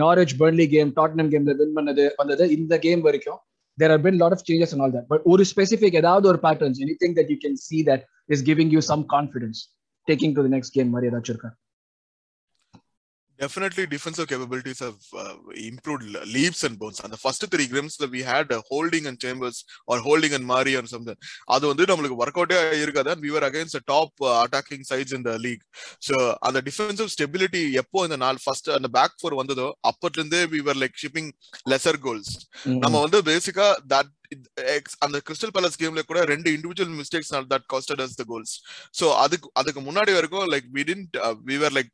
Norwich Burnley game Tottenham கேம்ல வின் பண்ணது வந்தது இந்த கேம் வரைக்கும் there are been lot of changes all that but ஒரு ஸ்பெசிஃபிக் ஏதாவது ஒரு patterns anything that you can see that is giving you some confidence taking to the next game Maria Dachurka. Definitely defensive capabilities have uh, improved le- leaps and bounds. And the first three games that we had uh, holding and Chambers or holding and Mari or something. அது வந்து நம்மளுக்கு work அவுட்டே இருக்காது and we were against the top uh, attacking sides in the league. So அந்த defensive stability எப்போ இந்த நாள் first அந்த பேக் ஃபோர் வந்ததோ அப்பத்துல இருந்தே we were like shipping lesser goals. நம்ம வந்து பேசிக்கா தட் அந்த கிறிஸ்டல் பேலஸ் கேம்ல கூட ரெண்டு individual mistakes that cost us the goals so அதுக்கு அதுக்கு முன்னாடி வரைக்கும் like we didn't we were like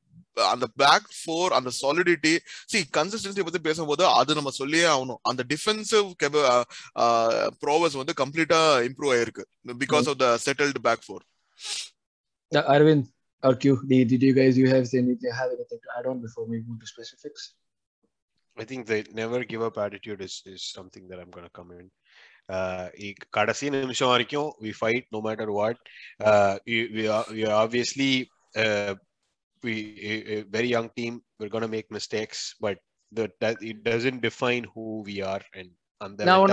அந்த பேக் ஃபோர் அந்த சாலிடிட்டி சி கன்சிஸ்டன்சி பத்தி பேசும்போது அது நம்ம சொல்லியே ஆகணும் அந்த டிஃபென்சிவ் ப்ரோவஸ் வந்து கம்ப்ளீட்டா இம்ப்ரூவ் ஆயிருக்கு because of the settled back four Uh, Arvind or Q, did, did you guys you have anything have anything to add on before we move to specifics? I think the never give up attitude is is something that I'm going to come in. Uh, இ- கடைசி நிமிஷம் வரைக்கும் we fight no matter what. Uh, we, we uh, a, a very young team. We're going to make mistakes, but the, that it doesn't define who we are and நான்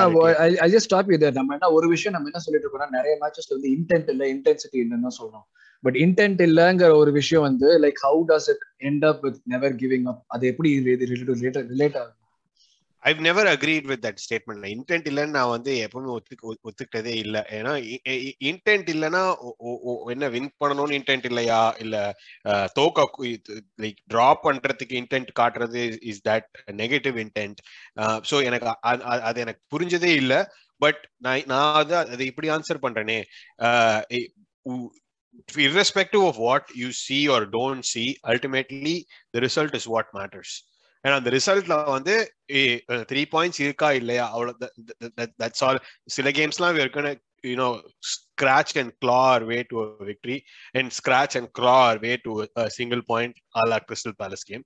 just stop you there நம்ம என்ன ஒரு விஷயம் நம்ம என்ன சொல்லிட்டு இருக்கோம்னா நிறைய மேட்சஸ்ல வந்து இன்டென்ட் இல்ல இன்டென்சிட்டி இல்லைன்னு சொல்றோம் பட் இன்டென்ட் இல்லங்கிற ஒரு விஷயம் வந்து like how does it end up with never giving up அது எப்படி ரிலேட் ஆகும் I've never agreed with that statement intent இல்லைன்னு நான் வந்து எப்பவுமே ஒத்துக்க ஒத்துக்கிட்டதே இல்லை. ஏன்னா இன்டென்ட் இல்லைன்னா என்ன வின் பண்ணணும்னு இன்டென்ட் இல்லையா? இல்ல தோக்க லைக் டிராப் பண்றதுக்கு இன்டென்ட் காட்டுறது is that negative intent so எனக்கு அது எனக்கு புரிஞ்சதே இல்லை. பட் நான் நான் அதை அதை இப்படி ஆன்சர் பண்றேனே. Ah, E- what irrespective of what you see or don't see ultimately the result is what matters. ஏன்னா அந்த ரிசல்ட்ல வந்து த்ரீ பாயிண்ட்ஸ் இருக்கா இல்லையா? ஆல் சில கேம்ஸ்லாம் you know scratch and claw way to victory and scratch and claw way to single point all our Crystal Palace game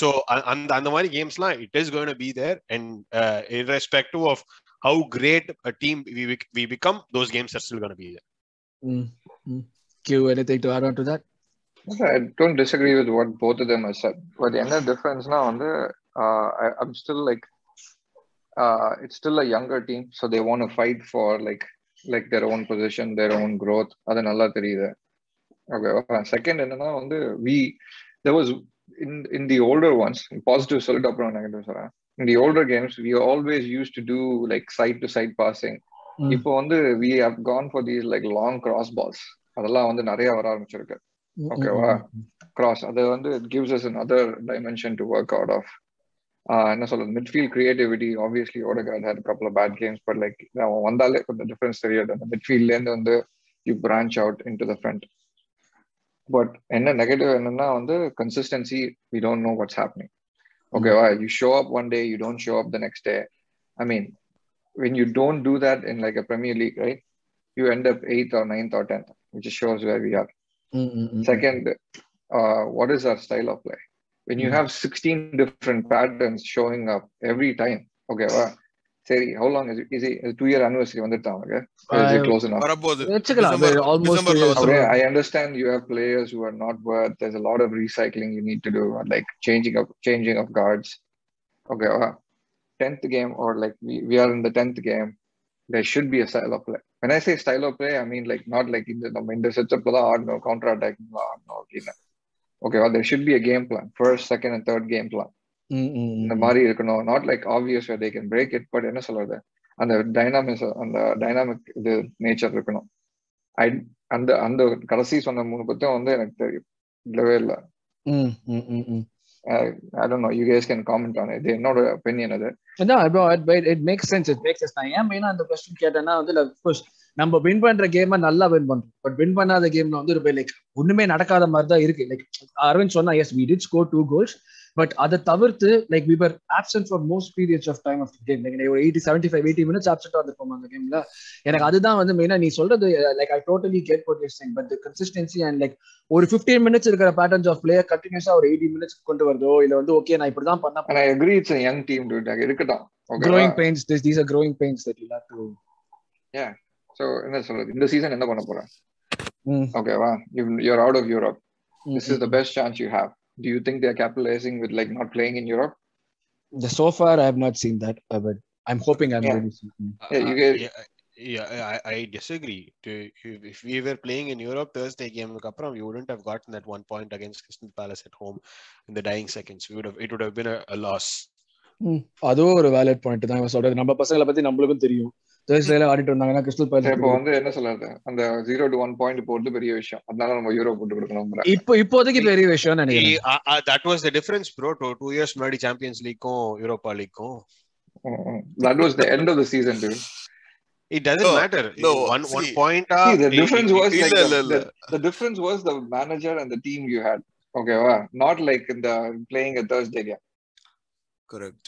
so அந்த அந்த மாதிரி கேம்ஸ்லாம் it is going be there and irrespective of how great team we become those games are still going be there Q anything to add on to that? I don't disagree with what both of them have said. But என்ன difference-னா வந்து uh, I'm still like uh, it's still a younger team, so they want to fight for like like their own position, their own growth. அது நல்லா தெரியுது. Okay. Second என்னன்னா வந்து we there was in in the older ones positive சொல்லிட்டு அப்புறம் negative சொல்றேன். In the older games, we always used to do like side to side passing. Mm. இப்போ வந்து we have gone for these like long cross balls. அதெல்லாம் வந்து நிறைய வர ஆரம்பிச்சிருக்கு. Okay, wow. cross அது வந்து it gives us another dimension to work out of uh, என்ன சொல்றது midfield creativity obviously Odegaard had a couple of bad games but like அவன் வந்தாலே கொஞ்சம் difference தெரியாது அந்த midfield ல இருந்து வந்து you branch out into the front but என்ன negative என்னன்னா வந்து consistency we don't know what's happening okay wow, you show up one day you don't show up the next day I mean when you don't do that in like a Premier League right you end up eighth or ninth or tenth which just shows where we are Second, uh, what is our style of play? When you Mm. have 16 different patterns showing up every time, okay, well, சரி how long is it? Is it two year anniversary வந்துட்டான் okay? Or is it Uh, close enough? வரப்போகுது வச்சுக்கலாம் December- almost Decemberல two years. Okay, I understand you have players who are not worth. There's a lot of recycling you need to do, like changing of changing of guards. Okay, well, tenth game or like we, we are in the tenth game. There should be a style of play. When I say style of play, I mean like not like in the நம்ம இந்த செட்டப்ல தான் ஆடணும் counter attack ஆடணும் அப்படின்னு. Okay there should be a game plan. First second and third game plan. Mm, mm, இந்த. மாதிரி இருக்கணும். Not like obvious they can break it but என்ன சொல்றது? அந்த டைனாமிக்ஸ் அந்த டைனாமிக் இது நேச்சர் இருக்கணும். ஐ அந்த அந்த கடைசி சொன்ன மூணு பத்தியும் வந்து எனக்கு தெரியும். இல்லவே இல்லை. I don't know you guys can comment on இது என்னோட ஒப்பீனியன் அது. No, bro, it, but it makes sense. It நான் ஏன் மெயினா அந்த கொஸ்டின் கேட்டேன்னா வந்து like, நம்ம வின் பண்ற கேம் நல்லா வின் பண்றோம். பட் வின் பண்ணாத கேம்ல வந்து ஒரு லைக் ஒண்ணுமே நடக்காத மாதிரி தான் இருக்கு. லைக் அரவிந்த் சொன்னா yes we did score two goals but அதை தவிர்த்து like we were absent for most periods of time of game like ஒரு eighty seventy five eighty minutes absent வந்திருப்போம் அந்த கேம்ல எனக்கு அதுதான் வந்து மெயினா நீ சொல்றது like I totally get use but consistency and like ஒரு ஃபிஃப்டீன் மினிட்ஸ் இருக்கிற பேட்டர்ன்ஸ் ஆஃப் பிளேயர் கண்டினியூஸா ஒரு எயிட்டி மினிட்ஸ் கொண்டு வருதோ இல்ல வந்து ஓகே நான் இப்படிதான் பண்ண I agree it's young team இருக்கட்டும். Growing pains this, these are growing pains that you'll have to so என்ன சொல்றது? இந்த சீசன் என்ன பண்ண போறேன் ஓகேவா you're out of Europe. mm, this is the best chance you have. do you think they're capitalizing with like not playing in Europe The, so far, I have not seen that, uh, but I'm hoping I'm Yeah. going to see. Mm. Yeah, you get- Yeah, I, I disagree. To, if, if we were playing in Europe Thursday game, அப்புறம் we wouldn't have gotten that one point against Crystal Palace at home in the dying seconds. We would have, it would have been a, a loss. அதுவும் ஒரு valid point தான் இவன் சொல்றது நம்ம பசங்களை பத்தி நம்மளுக்கும் தெரியும் தேர்ஸ்டேல ஆடிட்டு வந்தாங்கன்னா கிறிஸ்டல் சரி, இப்போ பேலஸ் வந்து என்ன சொல்றது அந்த ஜீரோ டு ஒன் பாயிண்ட் போறது பெரிய விஷயம் அதனால நம்ம யூரோ போட்டு கொடுக்கணும் இப்போ இப்போதைக்கு பெரிய விஷயம் நினைக்கிறேன் uh, uh, was the difference, bro. Two, two years முன்னாடி Champions League-க்கும் Europa League-க்கும். That was the end of the season to It doesn't No, matter. no, one one see- point. See, the uh, difference it- was like the, the, the difference was the manager and the team you had. Okay, wow. not like in the playing a Thursday game. Correct.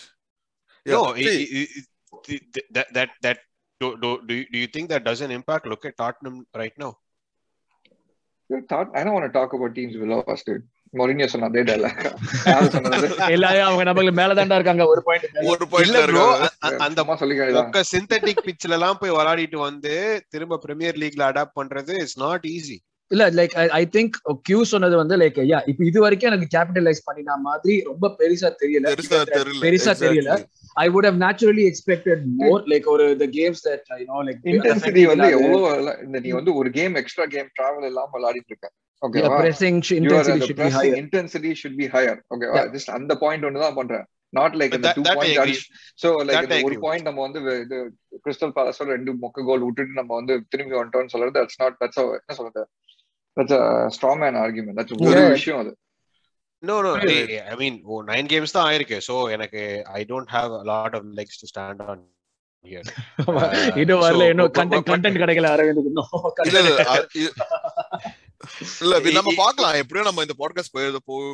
No, Yeah, it- see, it- it- it- that that that do, do, do, you, do you think that doesn't impact? Look at Tottenham right now. You thought, I don't want to talk about teams below us, dude. Mourinho சொன்ன அதே சொன்னது? எல்லாரும் அவங்க நம்மளுக்கு மேலதாண்டா இருக்காங்க ஒரு point ஒரு அ- அந்த சொல்லிக்க சிந்தட்டிக் பிட்ச்ல எல்லாம் போய் விளையாடிட்டு வந்து திரும்ப பிரீமியர் லீக்ல அடாப்ட் பண்றது இட்ஸ் நாட் ஈஸி இல்ல லைக் ஐ திங்க் கியூ சொன்னது வந்து லைக் யா இப்போ இது வரைக்கும் எனக்கு கேபிட்டலைஸ் பண்ணின மாதிரி ரொம்ப பெருசா தெரியல பெருசா தெரியல பெருசா தெரியல Exactly. I would have naturally expected more like ஒரு the games that you know like Intensity வந்து எவ்வளவு இல்ல- இந்த நீ வந்து ஒரு கேம் எக்ஸ்ட்ரா கேம் டிராவல் இல்லாம விளையாடிட்டு இருக்க ஓகேவா should be pressing higher intensity should be higher. Okay, Yeah. just அந்த பாயிண்ட் ஒன்று தான் பண்றேன் not like two point. So like ஒரு. பாயிண்ட் நம்ம வந்து கிறிஸ்டல் பேலஸோட ரெண்டு மொக்க கோல் விட்டுட்டு நம்ம வந்து திரும்பி வந்துட்டோம்னு சொல்றது தட்ஸ் நாட் தட்ஸ் என்ன சொல்றது that's strong man argument that's ஒரு Yeah. விஷயம் அது. No no Right. I mean oh nine games தான் ஆயிருக்கு. சோ எனக்கு I don't have a lot of legs to stand on here. இன்னும் வரல இன்னும் கண்டென்ட் கிடைக்கல அரவிந்த் இல்ல நம்ம பாக்கலாம் எப்படியும் நம்ம இந்த பாட்காஸ்ட்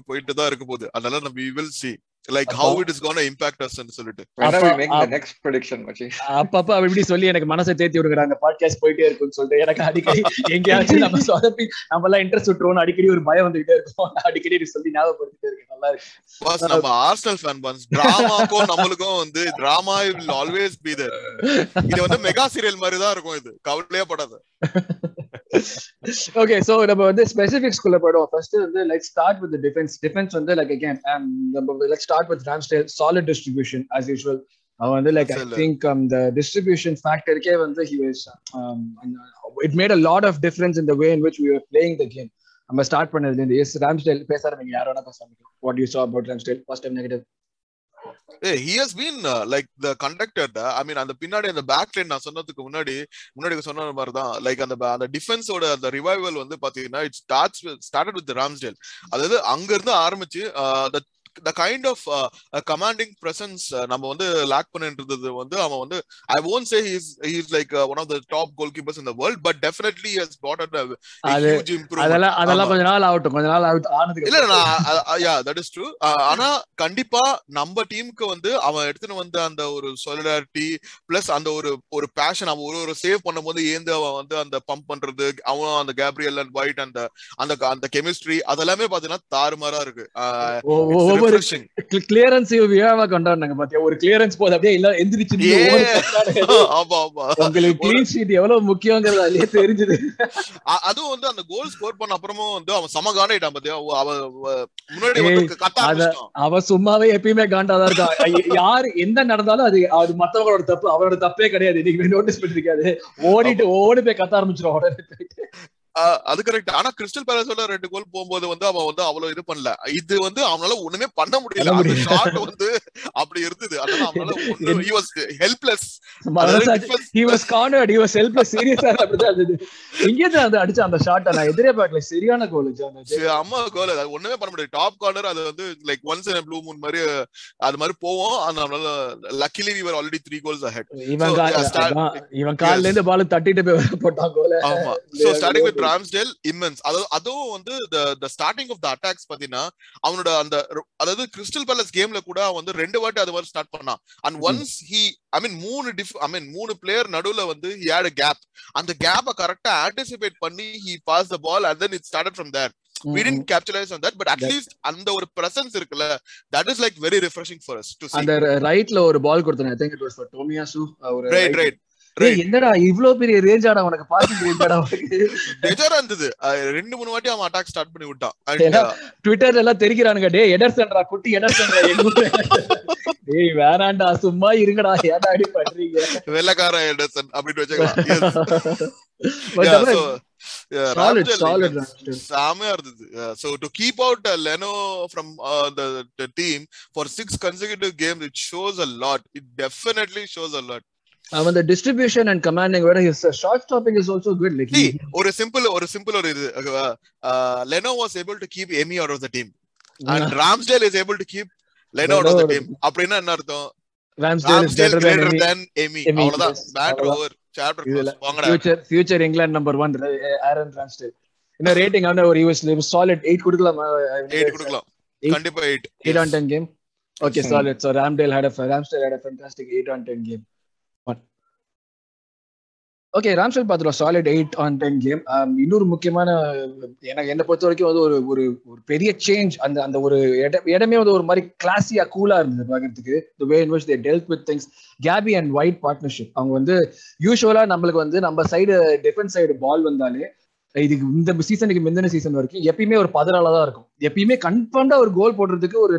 போயிட்டு தான் இருக்க போகுது. அதனால நம்ம we will see. லைக் அப்போ- how it is going to impact us ன்னு சொல்லிட்டு. When அப்ப- we make the அப்ப- next prediction மச்சி அப்பப்ப அவ இப்படி சொல்லி எனக்கு மனசை தேத்தி விடுறாங்க பாட்காஸ்ட் போயிட்டே இருக்கும்னு சொல்லிட்டு எனக்கு அடிக்கடி எங்கேயாச்சும் நம்ம சொதப்பி நம்ம எல்லாம் இன்ட்ரெஸ்ட் விட்டுருவோம் அடிக்கடி ஒரு பயம் வந்துகிட்டே இருக்கும். அடிக்கடி சொல்லி ஞாபகப்படுத்திட்டே இருக்கேன். நல்லா இருக்கு. பாஸ் நம்ம ஆர்சனல் ஃபேன் பாஸ் டிராமாக்கும் நம்மளுக்கும் வந்து drama will always be there. இது வந்து மெகா சீரியல் மாதிரி தான் இருக்கும் இது. கவலையே படாத. ஓகே சோ நம்ம வந்து ஸ்பெசிபிக்ஸ்குள்ள போயிடுவோம். ஃபர்ஸ்ட் வந்து like start with defence defence வந்து லைக் அகேன் நம்ம like start with Ramsdale solid distribution as usual. அவன் வந்து like I. Think the distribution ஃபேக்டருக்கே வந்து was um, it made a lot of difference in the way in which we were playing the game. நம்ம start பண்ணதுல இருந்து yes Ramsdale பேச ஆரம்பிங்க. யாரோட பேச ஆரம்பிங்க what you saw about Ramsdale first time negative a he has been like the conductor I mean அந்த பின்னாடி அந்த பேக் லைன் நான் சொன்னதுக்கு முன்னாடி முன்னாடி சொன்ன மாதிரி தான் லைக் அந்த அந்த டிஃபென்ஸோட அந்த ரிவைவல் வந்து பாத்தீங்கன்னா it starts started with Ramsdale அதாவது அங்க இருந்து ஆரம்பிச்சு the kind of commanding presence நம்ம வந்து லேக் பண்ணிட்டு இருந்தது வந்து அவன் வந்து ஐ won't say he's he's like uh, one of the top goalkeepers in the world but definitely he has brought a, a அது- huge improvement. அதெல்லாம். கொஞ்ச நாள் ஆகட்டும் கொஞ்ச நாள் ஆகட்டும் ஆனதுக்கு இல்ல நான் யா தட் இஸ் ட்ரூ ஆனா கண்டிப்பா நம்ம டீமுக்கு வந்து அவன் எடுத்துட்டு வந்த அந்த ஒரு சொலிடாரிட்டி பிளஸ் அந்த ஒரு ஒரு பேஷன் அவன் ஒரு ஒரு சேவ் பண்ணும்போது ஏந்து அவன் வந்து அந்த பம்ப் பண்றது அவன் அந்த கேப்ரியல் அண்ட் ஒயிட் அந்த அந்த அந்த கெமிஸ்ட்ரி அதெல்லாமே பாத்தீங்கன்னா தாறுமாறா இருக்கு. ஒ- ஒ- ஒவ்வொரு கிளியரன்ஸ் விழாவா கொண்டாடினாங்க பாத்தியா? ஒரு கிளியரன்ஸ் போது அப்படியே இல்ல எந்திரிச்சு உங்களுக்கு கிளீன் ஷீட் எவ்வளவு முக்கியங்கிறது அதுலயே தெரிஞ்சது. அதுவும் வந்து அந்த கோல் ஸ்கோர் பண்ண அப்புறமும் வந்து அவன் சம காண்டாயிட்டான் பாத்தியா? ஓ, அவன் வ- முன்னாடி வந்து கத்த அவ சும்மாவே எப்பயுமே காண்டாதான் இருக்கான் ஐ- யாரு என்ன நடந்தாலும் அது அது மத்தவங்களோட தப்பு அவரோட தப்பே கிடையாது. நீங்க நோட்டீஸ் பண்ணிருக்காது ஓடிட்டு ஓடி போய் கத்த ஆரம்பிச்சிடும் உடனே அது கரெக்ட் ஆனா கிறிஸ்டல் பேலஸோட ரெண்டு கோல் போகும்போது வந்து அவன் வந்து அவ்வளவு இது பண்ணல. இது வந்து அவனால ஒண்ணுமே பண்ண முடியல. அந்த. ஷாட் வந்து அப்படி இருந்தது. அதனால அவனால ஒண்ணு அப்படிதான் இருந்தது. அந்த அடிச்ச அந்த ஷாட் நான் எதிரே பார்க்கல. சரியான கோல் அம்மா கோல் அது ஒண்ணுமே பண்ண முடியாது. டாப் கார்னர் அது வந்து like once in blue moon மாதிரி அது மாதிரி போவோம். நம்மளால luckily we were already three goals ahead. இவன் இவன் கால்ல இருந்து பால் தட்டிட்டு போய் போட்டான் கோல ஆமா. So starting with Ramsdale immense அதாவது அதுவும் வந்து the starting of the attacks பாத்தீங்கன்னா அவனோட அந்த அதாவது கிறிஸ்டல் பேலஸ் கேம்ல கூட அவன் வந்து ரெண்டு வாட்டி அது மாதிரி ஸ்டார்ட் பண்ணான். And. Once he I mean மூணு டிஃப் ஐ மீன் மூணு பிளேயர் நடுவுல வந்து ஹி ஹேட் அ கேப் அந்த கேப்பை கரெக்டா ஆன்டிசிபேட் பண்ணி he pass the ball and then it started from there we didn't capitalize on that but at That- least அந்த ஒரு presence இருக்குல்ல that is like very refreshing for us to see. அந்த ரைட்ல ஒரு பால் கொடுத்தேன் I think it was for Tomiyasu ஒரு right right. டேய் என்னடா இவ்ளோ பெரிய ரேஞ்சாடா உனக்கு பாசிங் ரேஞ்சாடா உனக்கு. பெஜரா இருந்தது. ரெண்டு மூணு வாட்டி அவன் அட்டாக் ஸ்டார்ட் பண்ணி விட்டான். ட்விட்டர்ல எல்லாம் தெரிக்கிறானுங்க டேய் எடர்சன்டா குட்டி எடர்சன்டா டேய் வேணாண்டா சும்மா இருங்கடா ஏன்டா அப்படி பண்றீங்க? uh, வெள்ளக்கார எடர்சன் அப்படின்னு வச்சுக்கலாம். செமையா இருந்தது. Uh, Leno from uh, the, the team for six consecutive games it shows a lot. It definitely shows a lot. அவன் the distribution and commanding விட his uh, shot stopping is also good like See, he, ஒரு simple ஒரு simple ஒரு இது Leno was able to keep Emi out of the team and Ramsdale is able to keep Leno out of the Leno- team அப்படின்னா என்ன அர்த்தம் Ramsdale than greater then Emi அவ்வளவுதான் அவ்வளவுதான். Over chapter இதுல வாங்கடா future future England number one Aaron Ramsdale என்ன rating ஆன ஒரு யூஎஸ் சாலிட் எயிட் கொடுக்கலாமா எயிட் கொடுக்கலாம் Eight. கண்டிப்பா eight eight on ten game. Okay, Hmm. solid. So Ramdale had a Ramsdale had a fantastic eight on ten game. One. Okay Ramsdale பார்த்துருவோம் solid eight on ten game இன்னொரு முக்கியமான எனக்கு என்னை பொறுத்த வரைக்கும் வந்து ஒரு ஒரு ஒரு பெரிய சேஞ்ச் அந்த அந்த ஒரு இடமே வந்து ஒரு மாதிரி கிளாஸியா கூலா இருந்தது பார்க்கறதுக்கு. The way in which they dealt with things Gabby and White partnership அவங்க வந்து யூஸ்வலா நம்மளுக்கு வந்து நம்ம சைடு டிஃபென்ஸ் சைடு பால் வந்தாலே இதுக்கு இந்த சீசனுக்கு முந்தின சீசன் வரைக்கும் எப்பயுமே ஒரு பதினாலா தான் இருக்கும். எப்பயுமே கன்ஃபார்ம்டா ஒரு கோல் போடுறதுக்கு ஒரு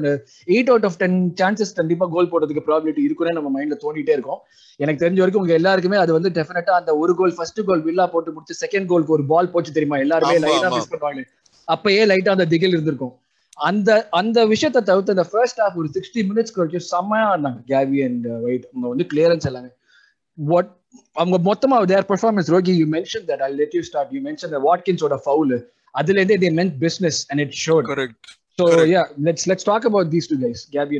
eight out of ten chances கண்டிப்பா கோல் போடுறதுக்கு ப்ராபிலிட்டி இருக்குன்னு நம்ம மைண்ட்ல தோண்டிட்டே இருக்கும். எனக்கு தெரிஞ்ச வரைக்கும் உங்க எல்லாருக்குமே அது வந்து டெஃபினட்டா அந்த ஒரு கோல் ஃபர்ஸ்ட் கோல் வில்லா போட்டு முடிச்சு செகண்ட் கோலுக்கு ஒரு பால் போச்சு தெரியுமா? எல்லாருமே லைட்டா. மிஸ் பண்ணுவாங்க அப்பயே லைட்டா அந்த திகில் இருந்திருக்கும். அந்த அந்த விஷயத்தை தவிர்த்து அந்த ஃபர்ஸ்ட் ஹாஃப் ஒரு சிக்ஸ்டி மினிட்ஸ் வரைக்கும் செம்மையா ஆடினாங்க. கேவி அண்ட் ஒயிட் அவங்க வந்து கிளியரன்ஸ் எல்லாமே. வாட் அவங்க மொத்தமா their performance Rogi you mention that I let you start you mention வாட்கின்ஸோட foul அதுல இருந்தே they meant business and it showed correct So Correct. yeah, let's let's talk about these two guys, Gabby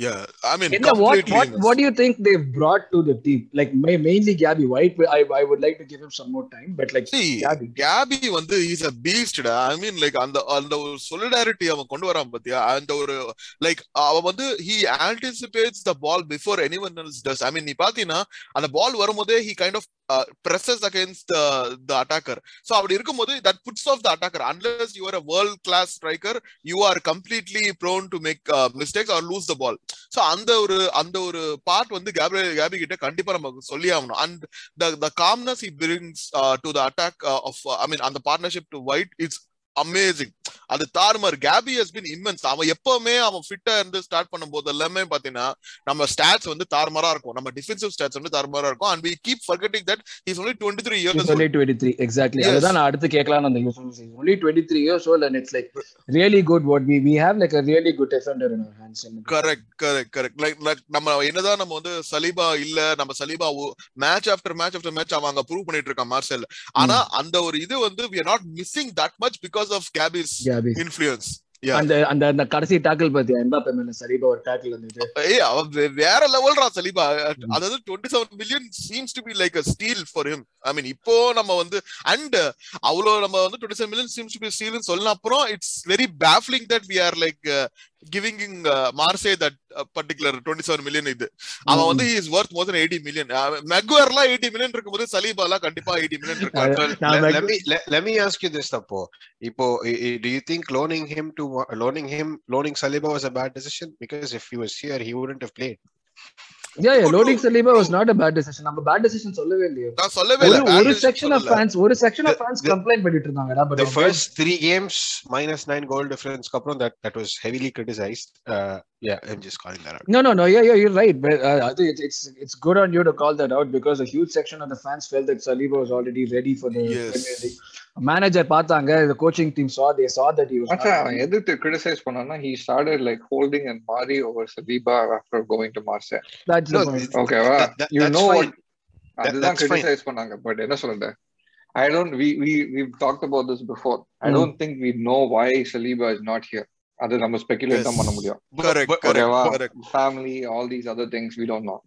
yeah I mean Enna, what what what do you think they've brought to the team? Like ma- mainly Gabby White. I I would like to give him some more time, but like See, Gabby. வந்து is a பீஸ்டா I mean like அந்த அந்த ஒரு solidarity அவன் கொண்டு வரான் பாத்தியா அந்த ஒரு லைக் அவன் வந்து anticipates the ball before any one else does I mean நீ பாத்தீங்கன்னா அந்த பால் வரும்போதே he kind of presses against the attacker so அப்படி இருக்கும்போது that puts off the attacker unless you're a world class striker you are completely prone to make mistakes or lose the ball so அந்த ஒரு அந்த ஒரு part வந்து KP KP கிட்ட கண்டிப்பா நம்ம சொல்லி ஆகணும் and the calmness he brings to the attack of I mean அந்த partnership to White it's amazing அது தாறுமாறு. கேபி ஹஸ் பின் இம்மென்ஸ் அவன் எப்பவுமே அவன் ஃபிட்டா இருந்து ஸ்டார்ட் பண்ணும்போது எல்லாமே பாத்தீங்கன்னா நம்ம ஸ்டாட்ஸ் வந்து தாறுமாறா இருக்கும். நம்ம டிஃபென்சிவ் ஸ்டாட்ஸ் வந்து தாறுமாறா இருக்கும். And we keep forgetting that is only twenty three years only 23, exactly. Yes. அதுதான் நான் அடுத்து கேட்கலாம்னு அந்த He's only 23 years old and it's like really good what we we have like a really good defender in our hands. And correct correct correct like like நம்ம என்னதான் நம்ம வந்து Saliba இல்ல நம்ம Saliba match after match after match அவன் அங்க prove பண்ணிட்டு இருக்கான் மார்செல் ஆனா அந்த ஒரு இது வந்து we are not missing that much because of Gabby's Gabby. influence. Yeah. அந்த அந்த அந்த கடைசி டாக்கிள் பாத்தியா எம்பாப்பே மேல சரிபா ஒரு டாக்கிள் இருந்தது ஏய் அவன் வே- வேற லெவல்ரா சலீபா அதாவது twenty seven million seems to be like a steal for him I mean இப்போ நம்ம வந்து அண்ட் அவ்வளோ நம்ம வந்து twenty seven million seems to be steal சொன்ன அப்புறம் it's very baffling that we are like giving Marseille that particular twenty seven million இது அவன் வந்து is worth more then eighty million மெக்வேர்லாம் eighty million இருக்கும்போது சலீபாலாம் கண்டிப்பா eighty million ask you this, Tapo. Ipo, i- i- do you think loaning him to loaning him loaning Saliba was a bad decision? Because if he was here, he wouldn't have played. Yeah yeah True, loading true, Saliba was true. not a bad decision நம்ம bad decision சொல்லவே இல்லையே நான் சொல்லவே ஒரு இல்லை bad ஒரு decision section of சொல்லல. Fans ஒரு section of The- fans the- complaint பண்ணிட்டு இருந்தாங்கடா but The first three games minus nine goal difference, Kapron, that that was heavily criticized. Uh, yeah, I'm just calling that out. No, no, no. Yeah, yeah, you're right. But uh, I think it's, it's it's good on you to call that out because a huge section of the fans felt that Saliba was already ready for the Yes. Premier League. Manager பார்த்தாங்க they saw that he was மச்சான், not அவன் ready. எதிர்த்து criticise பண்ணான்னா he started like holding and Mari over Saliba after going to Marseille that's No, the point. it- ஓகேவா fine. what அதுதான். Criticise பண்ணாங்க but என்ன சொல்றது I don't we we we've talked about this before I Hmm. don't think we know why Saliba is not here அது நம்ம speculate தான். பண்ண முடியும் ஓகேவா correct. family all these other things we don't know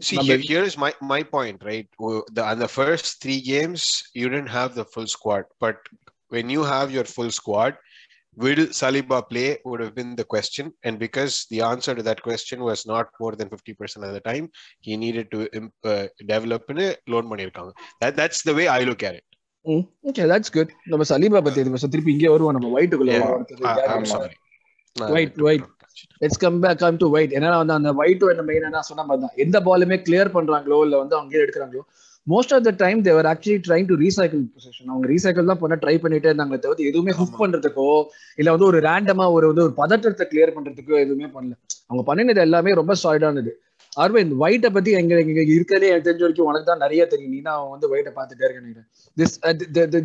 See, No, here, but- here is my, my point, right? W- The, on the first three games, you didn't have the full squad. But when you have your full squad, will Saliba play would have been the question. And because the answer to that question was not more than 50% of the time, he needed to im- uh, develop in a loan money account. That, that's the way I look at it. Mm, Okay, that's good. நம்ம Saliba பத்தி இது திருப்பி இங்கே வருவோம் நம்ம ஒயிட்டுக்குள்ள Yeah. வருவோம். அடுத்தது let's come back come to White ஏன்னா வந்து அந்த ஒயிட்டும் என்ன மெயின் என்ன சொன்ன மாதிரி தான் எந்த பாலுமே கிளியர் பண்றாங்களோ இல்ல வந்து அங்கேயே எடுக்கிறாங்களோ most of the time they're actually trying to recycle position அவங்க ரீசைக்கிள் தான் பண்ண ட்ரை பண்ணிட்டே இருந்தாங்களே தவிர எதுவுமே ஹுக். பண்றதுக்கோ இல்ல வந்து ஒரு ரேண்டமா ஒரு வந்து ஒரு பதற்றத்தை கிளியர் பண்றதுக்கோ எதுவுமே பண்ணல. அவங்க பண்ணினது எல்லாமே ரொம்ப சாலிடானது அரவிந்த் ஒயிட்டை பத்தி எங்க எங்க இருக்கிறதே எனக்கு தெரிஞ்ச வரைக்கும் உனக்கு தான் நிறைய தெரியும். நீ தான் வந்து ஒயிட்டை பார்த்துட்டே இருக்க this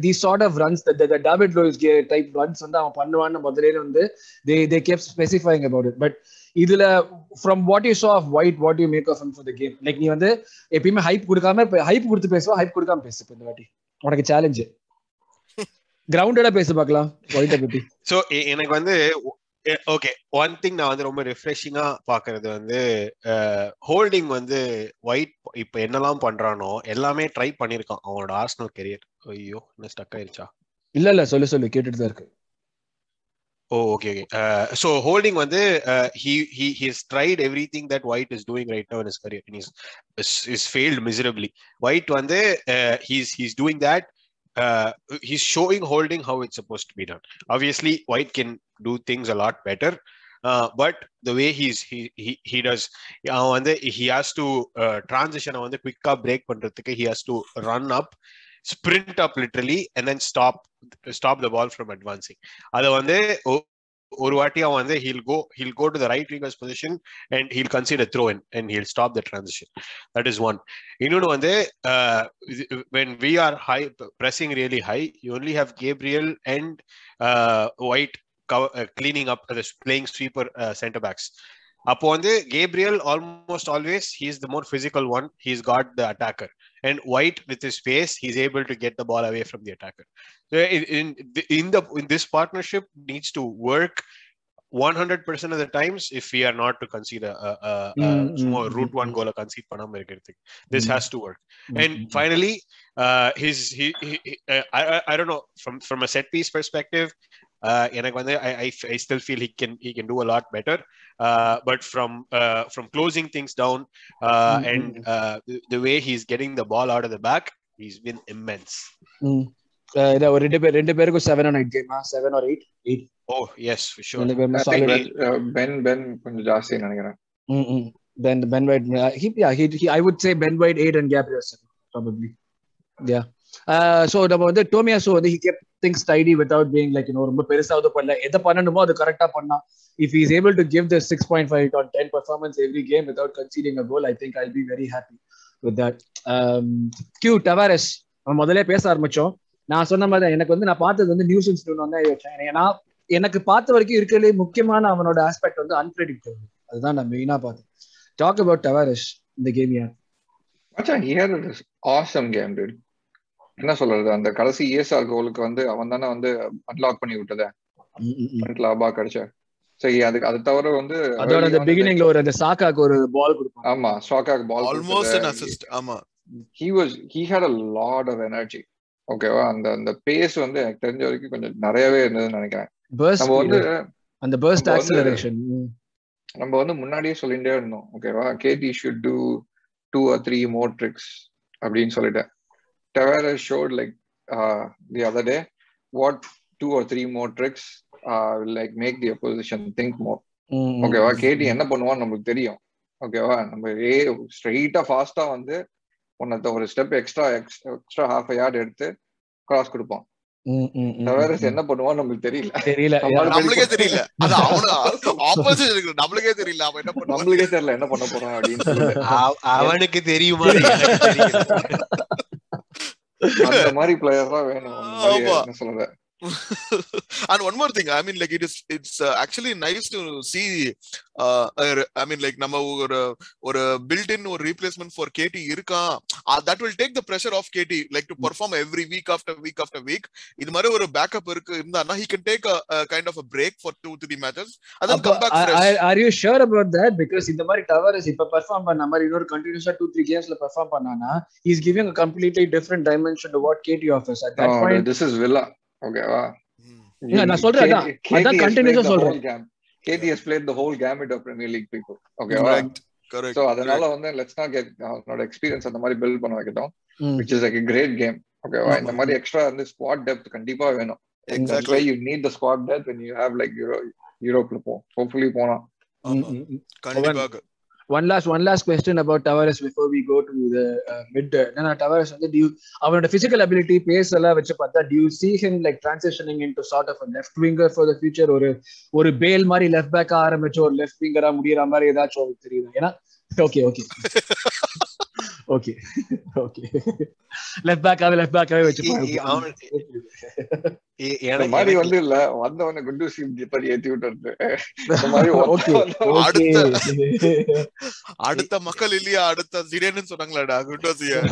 the sort of runs David Luiz type runs வந்து அவன் பண்ணுவான்னு முதலே வந்து they they kept specifying about it but இதுல from what you saw of White what you make of for the game like நீ வந்து எப்பயுமே ஹைப் கொடுக்காம ஹைப் கொடுத்து பேசுவா ஹைப் கொடுக்காம பேசு இப்ப இந்த வாட்டி. உனக்கு சேலஞ்சு கிரவுண்டடா பேசு பார்க்கலாம் ஒயிட்டை பத்தி. சோ எனக்கு வந்து ஓகே ஒன் திங் நான் வந்து ரொம்ப ரிஃப்ரெஷிங்கா பாக்குறது வந்து ஹோல்டிங் வந்து ஒயிட் இப்ப என்னெல்லாம் பண்றானோ எல்லாமே ட்ரை பண்ணிருக்கான் அவனோட ஆர்ஸ்னல் கெரியர் ஐயோ என்ன ஸ்டக் ஆயிருச்சா? இல்ல இல்ல. சொல்லு சொல்லு. கேட்டுட்டு தான் இருக்கு. Oh okay okay so holding வந்து he he his tried every thing that White is doing right now in is career in is is failed miserably White வந்து he's he's doing that uh, he's showing holding how it's supposed to be done. Obviously, White can do things a lot better, uh, but the way he's he he, he does, uh, he has to uh, transition on the quick break பண்றதுக்கு he has to run up, sprint up literally, and then stop stop the ball from advancing. அதை வந்து ஒ- ஒரு வாட்டி அவன் வந்து he'll go he'll go to the right winger's position and he'll concede a throw in and he'll stop the transition. That is one. இன்னொன்று வந்து uh, when we are high pressing really high, you only have Gabriel and uh, White cover, uh, cleaning up the playing sweeper uh, center backs. அப்போ வந்து Gabriel almost always he is the more physical one he's got the attacker And wide with his space he's able to get the ball away from the attacker in the in this partnership needs to work 100% of the times if we are not to concede a, a, a, a Mm, சும்மா mm, root mm, one mm. goal concede பண்ணாம இருக்கிறதுக்கு this Mm. has to work and finally uh his he, he, he- uh, I, I i don't know from from a set piece perspective uh எனக்கு வந்து I, I I still feel he can he can do a lot better uh but from uh from closing things down uh Mm, and mm, uh the, the way he's getting the ball out of the back he's been immense இதை ஒரு ரெண்டு பேர் ரெண்டு பேருக்கும் seven on eight கேமா seven or eight eight oh yes for sure ரெண்டு பேருமே I think solid that, uh, Ben Ben கொஞ்சம் ஜாஸ்தி நினைக்கிறேன் Ben Ben White uh, he yeah he, he I would say Ben White eight and Gabriel seven probably yeah uh, so நம்ம வந்து Tomiyasu வந்து he kept things steady without being like இன்னும் ரொம்ப பெருசாவது பண்ணல. எதை பண்ணணுமோ அது கரெக்டா பண்ணா. If he is able to give the 6.5 on 10 ten performance every game without conceding a goal I think I be very happy with that Q Tavares நம்ம முதல்ல பேச ஆரம்பிச்சோம். நான் சொன்ன மாதிரி எனக்கு வந்து நான் பார்த்தது வந்து நியூசன்ஸ் வந்து வச்சேன் ஏன்னா எனக்கு பார்த்த வரைக்கும் இருக்கிறதுலே முக்கியமான அவனோட ஆஸ்பெக்ட் வந்து அன்பிரடிக்டபிள் அதுதான் நான் மெயினா பார்த்தேன். டாக் அபவுட் டவாரஸ் இந்த கேம் யார் மச்சான் he had an awesome game dude. என்ன சொல்றது? அந்த கடைசி ஏஎஸ்ஆர் கோலுக்கு வந்து அவன் தானே வந்து அன்லாக் பண்ணி விட்டத. அபா கிடைச்ச. சரி அதுக்கு அது தவிர வந்து அதோட அந்த பிகினிங்ல ஒரு அந்த சாக்காக்கு ஒரு பால் கொடுப்பாங்க. ஆமா ஸ்டாக்காக் பால் ஆல்மோஸ்ட் an assist ஆமா. He was he had a lot of energy. ஓகேவா அந்த அந்த பேஸ் வந்து எனக்கு தெரிஞ்ச வரைக்கும் கொஞ்சம் நிறையவே இருந்ததுன்னு நினைக்கிறேன். நம்ம வந்து அந்த பர்ஸ்ட் ஆக்சலரேஷன் நம்ம வந்து முன்னாடியே சொல்லிட்டே இருந்தோம். ஓகேவா KT should two two or three more tricks அப்படின்னு சொல்லிட்டேன் Tavares showed like the other day what two or three more tricks like make the opposition think more ஓகேவா கேடி என்ன பண்ணுவான்னு நம்மளுக்கு தெரியும். ஓகேவா நம்ம ஏ ஸ்ட்ரெயிட்டா ஃபாஸ்டா வந்து உன்னை ஒரு step extra extra half yard எடுத்து கிராஸ் கொடுப்பான் டவேரஸ் என்ன பண்ணுவான்னு நம்மளுக்கு தெரியல. தெரியல. நம்மளுக்கே தெரியல. நம்மளுக்கே தெரியல. அவன் என்ன நம்மளுக்கே தெரியல என்ன பண்ண போறான் அப்படின்னு அவனுக்கு தெரியுமா? அந்த மாதிரி பிளேயர் தான் வேணும். அந்த and one more thing i mean like it is it's uh, actually nice to see uh, uh, i mean like நம்ம ஒரு ஒரு built in ஒரு replacement for KT இருக்கான் uh, that will take the pressure off KT like to perform every week after week after week இது மாதிரி ஒரு backup இருக்கு இருந்தானா he can take a, a kind of a break for two three matches and then come back fresh are you sure about that because இந்த மாதிரி Tavares இப்ப perform பண்ண மாதிரி இன்னொரு கண்டினியூஸா டூ த்ரீ கேம்ஸ்ல பெர்ஃபார்ம் பண்ணானா is giving a completely different dimension to what KT offers at that point this is Villa ஓகேவா Hmm. இல்ல, நான் சொல்றேன் அதான். ஆ சொல்றேன். KT has played the whole gamut of Premier League people ஓகேவா correct correct சோ அதனால வந்து லெட்ஸ் நாட் கெட் அவனோட எக்ஸ்பீரியன்ஸ் அந்த மாதிரி பில்ட் பண்ண வைக்கட்டும். ம். Which is like great game ஓகேவா. இந்த மாதிரி எக்ஸ்ட்ரா வந்து ஸ்குவாட் டெப்த் கண்டிப்பா வேணும். Why you need the squad depth when you have like Euro, யூரோப்ல போ ஹோப்ஃபுல்லி போலாம். ஆமா. கண்டிப்பாக. One last one last question about Tavares before we go to the mid என்னன்னா டவரஸ் வந்து டியூ அவனோட பிசிக்கல் அபிலிட்டி பேஸ் எல்லாம் வச்சு பார்த்தா do you see him like transitioning in to sort of left winger for the future ஒரு ஒரு பேல் மாதிரி லெஃப்ட் பேக் ஆரம்பிச்சு ஒரு லெஃப்ட் விங்கரா முடியற மாதிரி ஏதாச்சும் தெரியுது? ஏன்னா okay okay okay okay left பேக்காவே left பேக்காவே வச்சு மாதிரி வந்து இல்ல வந்தவன குண்டு சீம் படி ஏத்தி ஓகே அடுத்த- அடுத்த மக்கள் இல்லையா? அடுத்த சிடேன்னு சொன்னாங்களாடா குண்டோசியா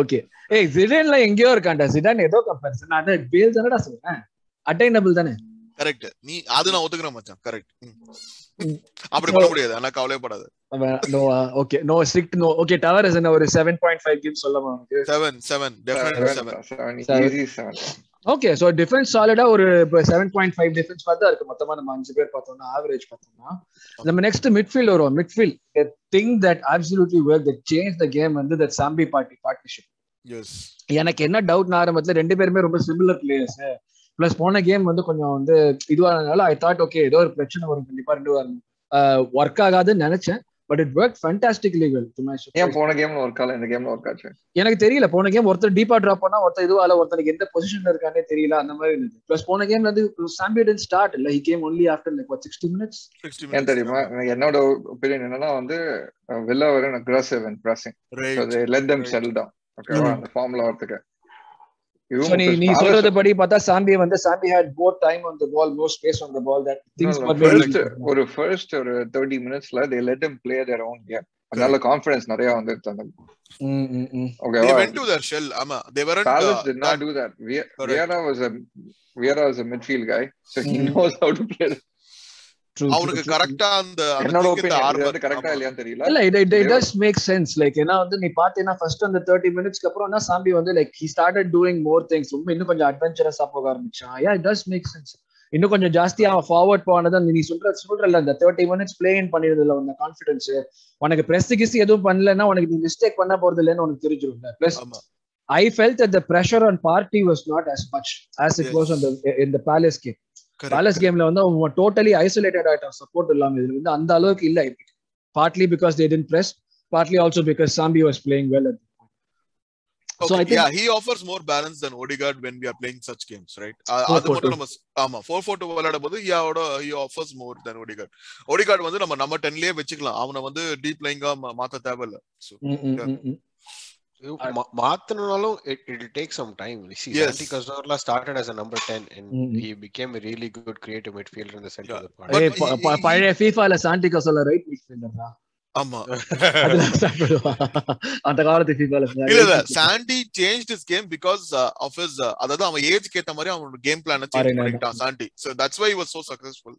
ஓகே. ஏய் ஜிடான்ல எங்கேயோ இருக்கான்டா ஜிடான் ஏதோ கம்பேரிசன் நான் பேல் தானடா சொல்றேன்? அட்டைனபிள் தானே? கரெக்ட் நீ அது நான் ஒத்துக்கிறேன் மச்சான். கரெக்ட். அப்படி பண்ண முடியாது. ஆனா கவலைப்படாத no okay no strict no okay Tavares is ஒரு செவன் பாயிண்ட் ஃபைவ் கிம் சொல்லமா உனக்கு. Seven seven definitely seven Seven. Easy seven okay so defence சாலிடா ஒரு செவன் பாயிண்ட் ஃபைவ் டிஃபென்ஸ் பார்த்தா இருக்கு மொத்தமா நம்ம அஞ்சு பேர் பார்த்தோம்னா ஆவரேஜ் பார்த்தோம்னா நம்ம நெக்ஸ்ட் மிட்ஃபீல்ட் வருவோம். Midfield thing that absolutely work that change the game வந்து that Sambi Partey partnership yes எனக்கு என்ன டவுட் ஆரம்பத்துல ரெண்டு பேருமே ரொம்ப சிமிலர் பிளேயர்ஸ் பிளஸ் போன கேம் வந்து கொஞ்சம் வந்து இதுவானதுனால ஐ தாட் ஓகே ஏதோ ஒரு பிரச்சனை வரும். கண்டிப்பா ரெண்டு வாரம். ஒர்க் ஆகாதுன்னு நினைச்சேன். But it work fantastically well ஏன் போன கேம்ல ஒர்க் ஆகல? இந்த கேம்ல ஒர்க் ஆச்சு? எனக்கு தெரியல. போன கேம் ஒருத்தர் டீப்பா டிராப் பண்ணா ஒருத்தர் இதுவால ஒருத்தருக்கு எந்த பொசிஷன்ல இருக்கானே தெரியல அந்த மாதிரி இருந்தது. பிளஸ் போன கேம்ல வந்து சாம்பி டென் ஸ்டார்ட் இல்ல he came only after like what sixty minutes sixty ஏன் தெரியுமா? எனக்கு என்னோட ஒப்பீனியன் என்னன்னா வந்து வெளில வர aggressive and pressing right let them settle down ஓகேவா அந்த ஃபார்ம்ல வரதுக்கு நீ பார்த்தா சாம்பி வந்து Sambi had more time on the ball more space on the ball that things first ஒரு ஃபர்ஸ்ட் ஒரு 30 மினிட்ஸ்ல they let them play their own game அதனால கான்ஃபிடன்ஸ் நிறைய வந்துருச்சு அந்த they ஓகேவா went to their shell ஆமா they weren't Palace uh, did not that- do that. Vi- Correct. Vieira was a Vieira was a midfield guy, so he Mm. knows how to play. அவனுக்கு கரெக்டா அந்த அந்த என்னோட thing இந்த opinion armor- வந்து கரெக்டா ஆமா. இல்லையான்னு தெரியல. இல்ல it it does make sense like ஏன்னா வந்து நீ பாத்தீங்கன்னா ஃபர்ஸ்ட் அந்த தேர்ட்டி மினிட்ஸ்க்கு அப்புறம் சாம்பி வந்து like he started doing more things ரொம்ப இன்னும் கொஞ்சம் அட்வென்ச்சரஸா போக ஆரம்பிச்சான். Yeah it does make sense இன்னும் கொஞ்சம் ஜாஸ்தியா அவன் ஃபார்வர்ட் போனது அந்த நீ சொல்ற சொல்றல அந்த தேர்ட்டி மினிட்ஸ் பிளே இன் உங்க கான்ஃபிடன்ஸ் உனக்கு பிரஸ் கிஸ் எதுவும் பண்ணலன்னா உனக்கு நீ மிஸ்டேக் பண்ண போறது இல்லைன்னு உனக்கு தெரிஞ்சிரும்ல. Plus I felt that the pressure on party was not as much as it Yes. was on the Palace கேம்ல வந்து அவன் டோட்டலி ஐசோலேட்டட் ஆயிட்டான் சப்போர்ட் இல்லாம இதுல வந்து அந்த அளவுக்கு இல்ல partly because they tend press partly also because Sambi was playing well So Okay, I think- yeah, he offers more balance than Odegaard when we are playing such games, right? அ- Four அது four மட்டும் two. நம்ம ஸ்- ஆமா four four two விளையாடும் போது யாவோட he offers more than Odegaard. Odegaard வந்து நம்ம நம்ம டென்லயே வச்சுக்கலாம். அவனை வந்து டீப் லைங்கா மாத்த தேவையில்ல. So, மாத்தணும்னாலும் it it will take some time see Yes. Santi Cazorla started as a number 10 and Mm. he became a really good creative midfielder in the center Yeah. of the park But he- பழைய ஃபீஃபால சாண்டிகோ சொல்ல right midfielder ஆமா. அந்த காலத்து இல்ல இல்ல Santi game because of his uh, அதாவது அவன் ஏஜ்க்கு ஏத்த மாதிரி அவனோட கேம் பிளான சேஞ்ச் Arena. பண்ணிட்டான் Santi so that's why he was so successful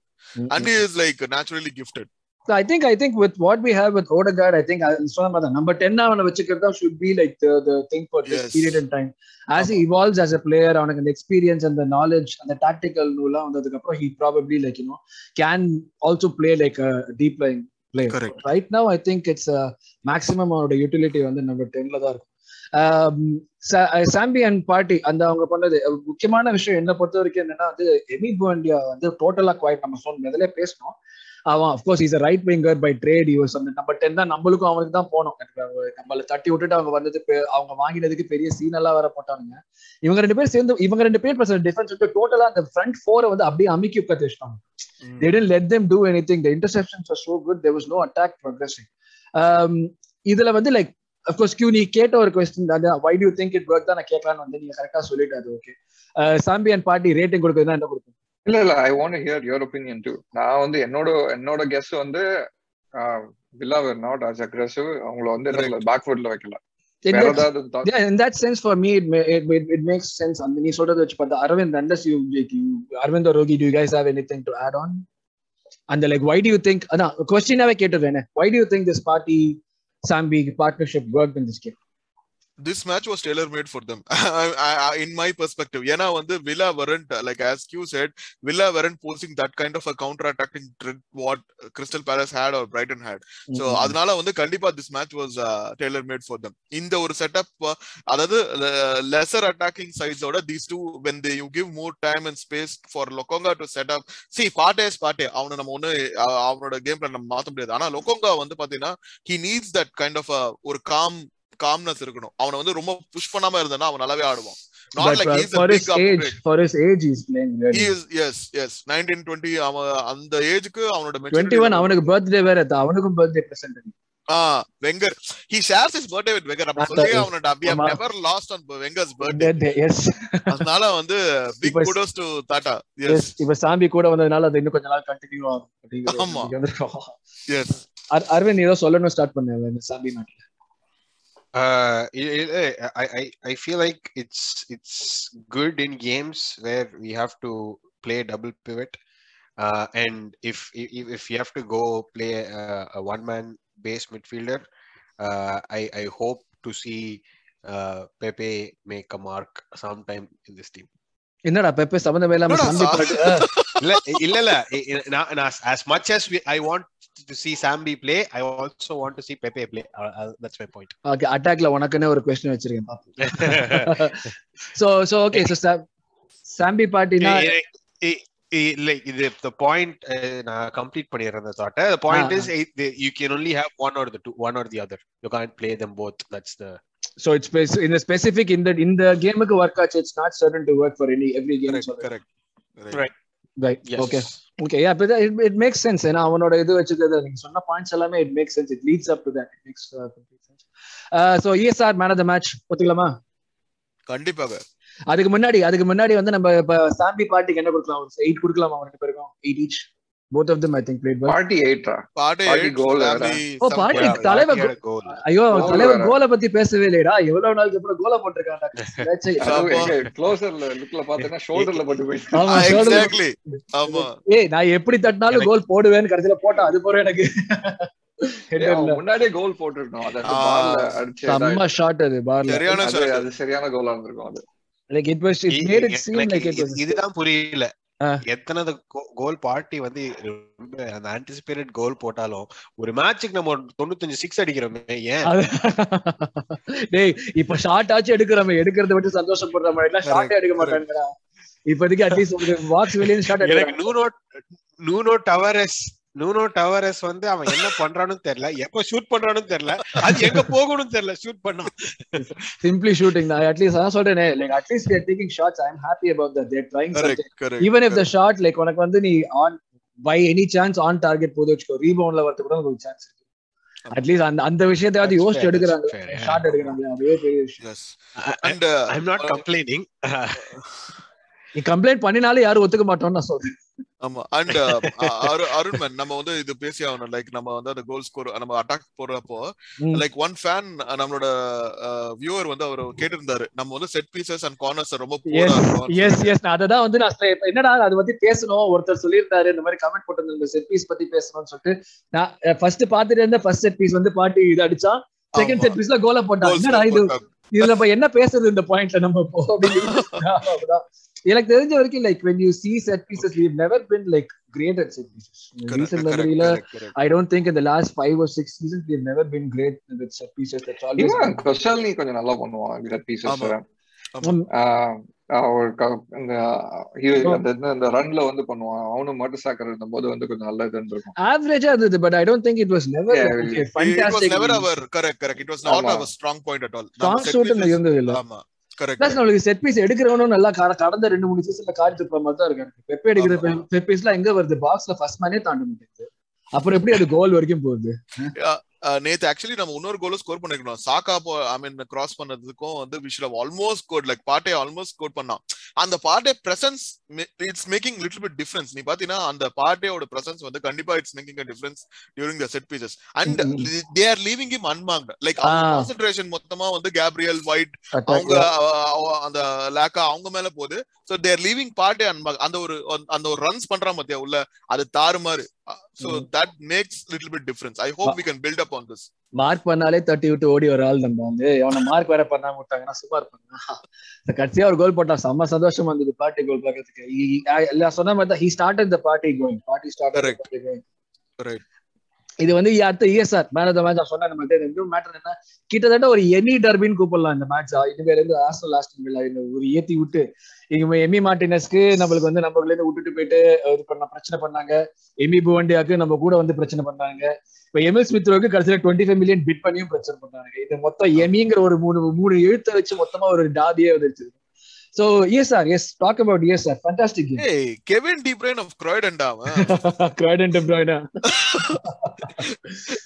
and he is like naturally gifted So I think I think with what we have with Odegaard, I think I சொன்ன மாதிரி number 10 அவனை வச்சுக்கிறதா should be like the the thing for this Yes. period in time. As he evolves as a player, அவனுக்கு அந்த experience and the knowledge and the tactical நூலாம் வந்ததுக்கு அப்புறம் he probably like you know can also play like a deep line player. Correct. Right now I think it's a maximum அவனோட utility வந்து number 10ல தான் இருக்கும். Um, zombie and Partey அந்த அவங்க பண்ணது முக்கியமான விஷயம் என்ன பொறுத்த வரைக்கும் என்னன்னா வந்து எமி போண்டியா வந்து டோட்டலா குவாய்ட் நம்ம சொன்ன முதல்ல பேசணும் அவன் of course is right winger by trade use அந்த நம்பர் டென் தான் நம்மளுக்கும் அவனுக்கு தான் போனோம். நம்மள தட்டி விட்டுட்டு அவங்க வந்தது அவங்க வாங்கினதுக்கு பெரிய சீன் எல்லாம் வேற போட்டானுங்க. இவங்க ரெண்டு பேர் சேர்ந்து இவங்க ரெண்டு பேர் பிளஸ் டிஃபென்ஸ் வந்து டோட்டலா அந்த ஃப்ரண்ட் ஃபோரை வந்து அப்படியே அமுக்கி உட்காந்து வச்சிட்டாங்க. they didn't let them do anything. The interceptions were so good. There was no attack progressing. Um இதுல வந்து லைக் அஃப்கோர்ஸ் கியூ நீ கேட்ட ஒரு கொஸ்டின் அது why do think it work தான் நான் கேட்கலான்னு வந்து நீங்க கரெக்டா சொல்லிட்டு அது okay Sambi and Partey rating கொடுக்குறதுனா என்ன கொடுக்கும் இல்ல இல்ல I want hear your opinion too நான் வந்து என்னோட என்னோட கெஸ் வந்து Villa were not as aggressive அவங்கள வந்து. பேக்வர்ட்ல வைக்கல அந்த நீ சொல்றது வச்சு பார்த்தா Aravind like you Aravind Rogi do you guys have anything to add on and like why do you think அதான் கொஸ்டினாவே why do you think this party Sambi partnership worked in this game this match was tailor made for them I, I, in my perspective ஏன்னா வந்து like as Q said Villa weren't posing that kind of a counter attacking threat what Crystal Palace had or Brighton had so ம், ம். அதனால வந்து கண்டிப்பா this match was uh, tailor made for them இந்த ஒரு setup அதாவது sides ஓட these two when they you give more time and space for Lokonga to set up see பாட்டே பாட்டே அவனை நம்ம அஹ், அவனோட கேம் பிளான் நம்ம மாத்த முடியாது ஆனா லொக்கோங்கா வந்து பாத்தீங்கன்னா he needs that kind of a ஒரு calm காம்னஸ் இருக்கணும். அவனை வந்து ரொம்ப புஷ் பண்ணாம இருந்தானா அவன் நல்லாவே ஆடுவான். A for big his age, upgrade. for his age, he's playing he really. is yes yes. 19 20 அவன் அந்த ஏஜ்க்கு அவனோட டுவெண்ட்டி maturity ஒன் level அவனுக்கு பர்த்டே வேற அவனுக்கும் birthday present ah Wenger. He shares his birthday with Wenger. அப்ப சொல்லி. அவனோட have ஆமா. never lost on Wenger's birthday. Yes அதனால வந்து இப்ப kudos to Tata. எஸ் இப்ப சாம்பி கூட வந்ததுனால அது இன்னும் கொஞ்ச நாள் கண்டினியூ ஆகும். அப்படிங்கிறது ஆமா. அர்- அரவிந்த் ஏதோ சொல்லணும் ஸ்டார்ட் பண்ண இந்த சாம்பி மேட்ல Uh, i- i- I, I I feel like it's it's good in games where we have to play double pivot, uh, and if if if you have to go play a, a one man base midfielder, uh, I I hope to see uh, Pepe make a mark sometime in this team. என்னடா பெப்பே சம்பந்தமே இல்லாம என்னடா zombie சா- பாட்டு ஆ, இல்ல இல்ல இல்ல இ- இ- நான் நான் as much as we, I want to see Sambi play, I also want to see Pepe play. Uh, uh, that's my point. Okay அட்டாக்ல உனக்குன்னு ஒரு கொஸ்டின் வச்சிருக்கேன் பாப்போம் so so okay so Sambi பாட்டினா I- I- I- I- like the the point uh, நான் complete பண்ணிடுறேன் the thought the point Ah, is eh, the- you can only have one or the two one or the other you can't play them both that's the so it's இந்த specific இந்த இந்த கேமுக்கு work ஆச்சு it's not certain to work for any every game correct correct Right. Right okay okay yeah but it, it makes sense. ஏன்னா அவனோட இது வச்சுக்கிறது நீங்க சொன்ன பாயிண்ட்ஸ் எல்லாமே it makes sense it leads up to that it makes complete sense so ESR man of the match ஒத்துக்கலாமா? கண்டிப்பாக. அதுக்கு முன்னாடி அதுக்கு முன்னாடி வந்து நம்ம இப்ப சாம்பி பார்ட்டிக்கு என்ன கொடுக்கலாம்? ஒரு எயிட் கொடுக்கலாம்? ரெண்டு பேருக்கும்? Eight each both of them I think played well party எயிட்டா பாட்டே Party goal வேற. ஓ, Yeah, தலைவர் goal. ஐயோ Goal தலைவர். கோலை பத்தி பேசவே இல்லையடா. எவ்வளவு நாளுக்கு அப்புறம் கோலை போட்டிருக்காங்க. க்ளோசர்ல லுக்ல பாத்தீங்கன்னா ஷோல்டர்ல பட்டு போயிட்டு. ஆமா, shoulder- எக்ஸாக்ட்லி ஆமா. ஏய் நான் எப்படி தட்டினாலும் கோல் போடுவேன்னு கடைசியில போட்டா அது போற எனக்கு. முன்னாடியே கோல் போட்டுருக்கணும். அது அடிச்சு செம்ம ஷாட் அது பார்ல சரியான அது சரியான கோலா இருந்திருக்கும் அது. Like it was it made it seem like it இது- வாஸ் இதுதான் புரியல. எத்தனை கோல் பார்ட்டி வந்து ரொம்ப அந்த ஆன்டிசிபேட்டட் கோல் போட்டாலும் ஒரு மேட்சுக்கு நம்ம ஒரு தொண்ணூத்தஞ்சு சிக்ஸ் அடிக்கிறோமே ஏன்? டேய் இப்ப ஷார்ட் ஆச்சு எடுக்கிறோம் எடுக்கிறத விட்டு சந்தோஷப்படுற மாதிரி ஷார்ட்டே எடுக்க மாட்டாங்கடா. இப்போதைக்கு அட்லீஸ்ட் உங்களுக்கு பாக்ஸ் வெளியே ஷார்ட் எனக்கு Nuno Nuno Tavares Nuno Tavares வந்து அவன் என்ன பண்றான்னு தெரியல. எப்ப ஷூட் பண்றான்னு தெரியல. அது எங்க போகணும்னு தெரியல. ஷூட் பண்ணா சிம்பிளி ஷூட்டிங் தான். அட்லீஸ்ட் அதான் சொல்றேனே like at least they're taking shots I am happy about that they're trying something even if the shot like உனக்கு வந்து நீ on by any chance on target போது வச்சுக்கோ ரீபவுண்ட்ல வரது கூட உங்களுக்கு சான்ஸ் இருக்கு. அட்லீஸ்ட் அந்த அந்த விஷயத்தையாவது யோசிச்சு எடுக்கிறாங்க. ஷாட் எடுக்கிறாங்க அதுவே பெரிய விஷயம். And I'm not complaining. நீ கம்ப்ளைண்ட் பண்ணினாலும் யாரும் ஒத்துக்க மாட்டோம்னு நான் சொல்றேன். ஆமா அண்ட் அருண் மேன் நம்ம வந்து இது பேசி ஆகணும். லைக் நம்ம வந்து அந்த கோல் ஸ்கோர் நம்ம அட்டாக் போடுறப்போ. லைக் ஒன் ஃபேன் நம்மளோட வியூவர் வந்து அவர் கேட்டிருந்தாரு. நம்ம வந்து செட் பீசஸ் அண்ட் கார்னர்ஸ் ரொம்ப எஸ் எஸ் நான் அததான் வந்து நான் என்னடா அதை பத்தி பேசணும்? ஒருத்தர் சொல்லியிருந்தாரு இந்த மாதிரி கமெண்ட் போட்டிருந்த செட் பீஸ் பத்தி பேசணும்னு சொல்லிட்டு. நான் ஃபர்ஸ்ட் பாத்துட்டு இருந்த ஃபர்ஸ்ட் செட் பீஸ் வந்து பாட்டி இது அடிச்சா செகண்ட். செட் பீஸ்ல கோல போட்டான். Goal என்னடா இது. இதுல என்ன பேசுறது இந்த பாயிண்ட்ல நம்ம. எனக்கு தெரிஞ்ச வரைக்கும் like when you see set pieces we've never been like great at set pieces Correct, recent correct, memoryல correct, correct. I don't think in the last five or six seasons we've never been great with set pieces that's always இவன் கொஷாலினி கொஞ்சம் நல்லா பண்ணுவான் set pieces இந்த அந்த இந்த ரன்ல வந்து பண்ணுவான் அவனும் மட்டும் சாக்கர் இருந்தபோது வந்து கொஞ்சம் நல்ல இருந்திருக்கும் average இருந்தது but I don't think it was never Yeah, like, yeah. a It was fantastic never our correct, correct. It was not ஆமா. our strong point at all. strong நம்ம set shoot pieces- இருந்தது இல்ல ஆமா correct, plus. நம்மளுக்கு set piece எடுக்கிறவனும் நல்லா கட- கடந்த ரெண்டு மூணு சீசன்ல காரி துப்புற மாதிரி தான் இருக்கு பெப்பே எடுக்கிற. செட் பீஸ்லாம் எங்க வருது பாக்ஸ்ல ஃபர்ஸ்ட் மேனே தாண்ட மாட்டேங்குது அப்புறம் எப்படி அது கோல் வரைக்கும் போகுது நேத்து ஆக்சுவலி நம்ம இன்னொரு கோலும் ஸ்கோர் பண்ணிருக்கணும். சாக்கா ஐ மீன் கிராஸ் பண்ணதுக்கும் வந்து we should almost score like Partey almost score பண்ணான் அந்த Partey presence it's making little bit difference நீ பாத்தீங்கன்னா அந்த பாட்டேயோட பிரசன்ஸ் வந்து கண்டிப்பா it's making a difference during the set pieces and. They are leaving him unmarked like. Concentration மொத்தமா வந்து கேப்ரியல் ஒயிட் அவங்க அந்த லேக்கா அவங்க மேல போகுது. சோ தேர் லீவிங் பார்ட்டே அந்த ஒரு அந்த ஒரு ரன்ஸ் பண்றான் மத்தியா உள்ள? அது தாறுமாறு. So Mm. that makes little bit difference. I hope we can build up on this. Mark பண்ணாலே தட்டி விட்டு ஓடி ஒரு ஆள் நம்ம வந்து அவனை மார்க் வேற பண்ணாம விட்டாங்கன்னா சும்மா இருப்பாங்க கடைசியா ஒரு கோல் போட்டான். செம்ம சந்தோஷமா இருந்தது பார்ட்டி கோல் பார்க்கறதுக்கு. சொன்ன மாதிரி தான் he started the Partey going Partey start. Partey going இது வந்து அடுத்த ESR man of the match சொன்ன நம்ம இன்னும் மேட்டர் என்ன? கிட்டத்தட்ட ஒரு எனி டர்பின் கூப்பிடலாம் இந்த மேட்ச் இனிமேல இருந்து ஆஸ்டல் லாஸ்ட் ஒரு ஏத்தி விட்டு இங்க எமி மார்டினஸ்க்கு நம்மளுக்கு வந்து நம்ம இருந்து விட்டுட்டு போயிட்டு இது பண்ண பிரச்சனை பண்ணாங்க. எமி புவண்டியாக்கு நம்ம கூட வந்து பிரச்சனை பண்ணாங்க. இப்ப எம்எல் ஸ்மித்ரோக்கு கடைசியில டுவெண்ட்டி ஃபைவ் மில்லியன் பிட் பண்ணியும் பிரச்சனை பண்ணாங்க. இது மொத்தம் எமிங்கிற ஒரு மூணு மூணு எழுத்தை வச்சு மொத்தமா ஒரு டாதியே வந்துருச்சு. Yes sir yes talk about yes sir fantastic hey kevin de bruyne of croydon அவன்? கிராடன் டெப்ராய்னா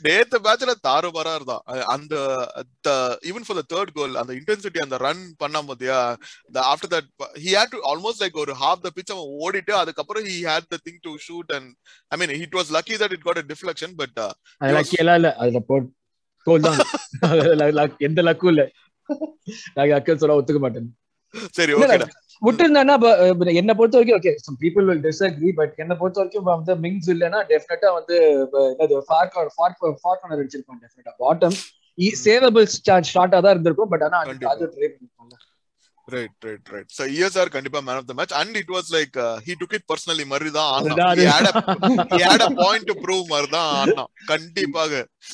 நேத்து மேட்ச்ல தாறுமாறா இருந்தான். அந்த even for the third goal அந்த இன்டென்சிட்டி அந்த ரன் பண்ணா பாத்தியா after that he had to almost like ஒரு ஹாஃப் த பிச் அவன் ஓடிட்டு அதுக்கப்புறம் he had the thing to shoot and I mean it was lucky that it got a deflection but அது lucky எல்லாம் இல்ல. அதுல போ கோல் தான். எந்த லக்கும் இல்ல. நாங்க அக்கல் சொல்ல ஒத்துக்க மாட்டேன். சரி என்ன பொறுத்த வரைக்கும் okay some people will disagree but என்ன பொறுத்த வரைக்கும் வந்து மிங்ஸ் இல்லைன்னா டெஃபினட்டா வந்து என்னது ஃபார்க் ஃபார்க் ஃபார்க் கார்னர் அடிச்சிருப்பான் டெஃபினட்டா பாட்டம் சேவபிள் ஷார்ட்டா தான் இருந்திருக்கும் பட் ஆனா. அது ட்ரை பண்ணிருப்பாங்க right right right so ESR கண்டிப்பா man of the match and it was like he took it personally மாதிரி தான் had a point to prove மாதிரி தான் ஆடினான் கண்டிப்பாக.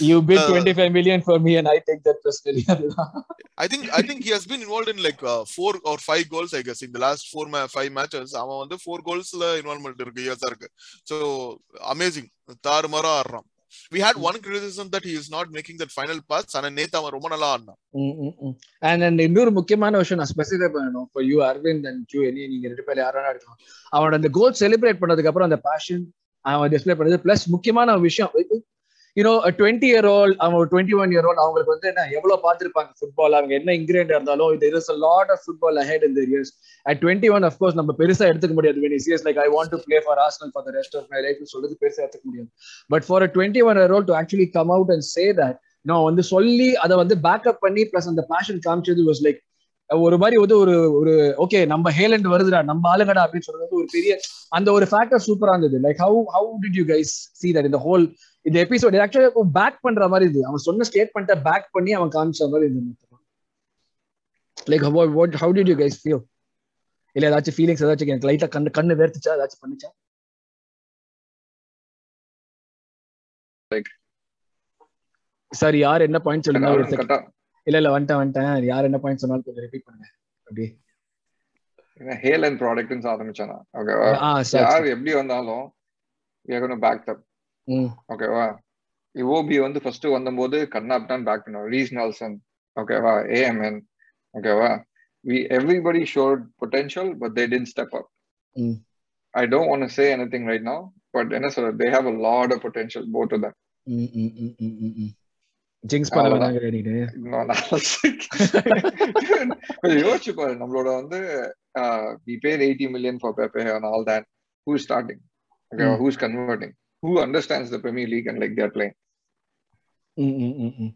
You bid Uh, twenty five million for me and I take that personally அதுதான். I think I think he has been involved in like uh, four or five goals I guess in the last four ma- five matches. அவன் வந்து four goalsல involvement இருக்கு யூஎஸ்ஆ இருக்கு so amazing. தாறுமாறா ஆடுறான். We had one criticism that he is not making that final pass ஆனா நேத்து அவன் ரொம்ப நல்லா ஆடினான் அண்ட் அண்ட் இன்னொரு முக்கியமான விஷயம் நான் ஸ்பெசிஃபை பண்ணணும். ஃபார் யூ அரவிந்த் அண்ட் ஜூ எனி நீங்க ரெண்டு பேர் யாராவது இருக்கலாம் அவனோட அந்த கோல் செலிப்ரேட் பண்ணதுக்கு அப்புறம் அந்த பேஷன் அவன் டிஸ்பிளே பண்ணது பிளஸ் முக்கியமான விஷயம் you know twenty year old அவங்க டுவெண்ட்டி ஒன் இயர் ஓல்ட் அவங்களுக்கு வந்து என்ன எவ்வளவு பார்த்துருப்பாங்க ஃபுட்பால் அவங்க என்ன இன்கிரியன்ட் இருந்தாலும் இது is lot of football ahead இந்த years at twenty one of course நம்ம பெருசா எடுத்துக்க முடியாது when is like I want to play for Arsenal for the rest of my life சொல்றது பெருசா எடுத்துக்க முடியாது. But for twenty one year old to actually come out and say that நான் வந்து சொல்லி அதை வந்து பேக்கப் பண்ணி பிளஸ் அந்த பேஷன் காமிச்சது வாஸ் லைக் ஒரு மாதிரி வந்து ஒரு ஒரு ஓகே நம்ம ஹேலண்ட் வருதுடா நம்ம ஆளுங்கடா அப்படின்னு சொல்றது ஒரு பெரிய அந்த ஒரு ஃபேக்டர் சூப்பரா இருந்தது. Like how how did you guys see that இந்த ஹோல் இந்த எபிசோட் ஆக்சுவலி பேக் பண்ற மாதிரி இது. அவன் சொன்ன ஸ்டேட்மெண்ட்டை பேக் பண்ணி அவன் காமிச்ச மாதிரி இருந்தது like what how did you guys feel இல்ல ஏதாச்சும் ஃபீலிங்ஸ் ஏதாச்சும் எனக்கு லைட்டா கண்ணு கண்ணு வேர்த்துச்சா ஏதாச்சும் பண்ணுச்சா? சார் யார் என்ன பாயிண்ட் சொல்லுங்க? இல்ல இல்ல வந்துட்டேன் வந்துட்டேன். யார் என்ன பாயிண்ட் சொன்னாலும் கொஞ்சம் ரிப்பீட் பண்ணுங்க. அப்படியே. ஹேல் அண்ட் ப்ராடக்ட்னு ஆரம்பிச்சானா ஓகேவா யார் எப்படி வந்தாலும் பேக் அப் ஓகேவா? ஓபி வந்து ஃபர்ஸ்ட் வந்தபோது கண்ணாப் தான் பேக் பண்ணோம். ரீஸ் நால்சன் ஓகேவா? ஏஎம்என் ஓகேவா? We everybody showed potential but they tend step up. I don't want say anything right now but என்ன சொல்ற they have a lot of potential boat ம் ஜிங்ஸ் பண்ண அவ்வளவுதான். வேணாங்க நீனு கொஞ்சம் யோசிச்சு பாரு. நம்மளோட வந்து we eighty million for Pepe all that who starting ஓகேவா converting who understands the Premier League and like they're playing ம் ம் ம் ம்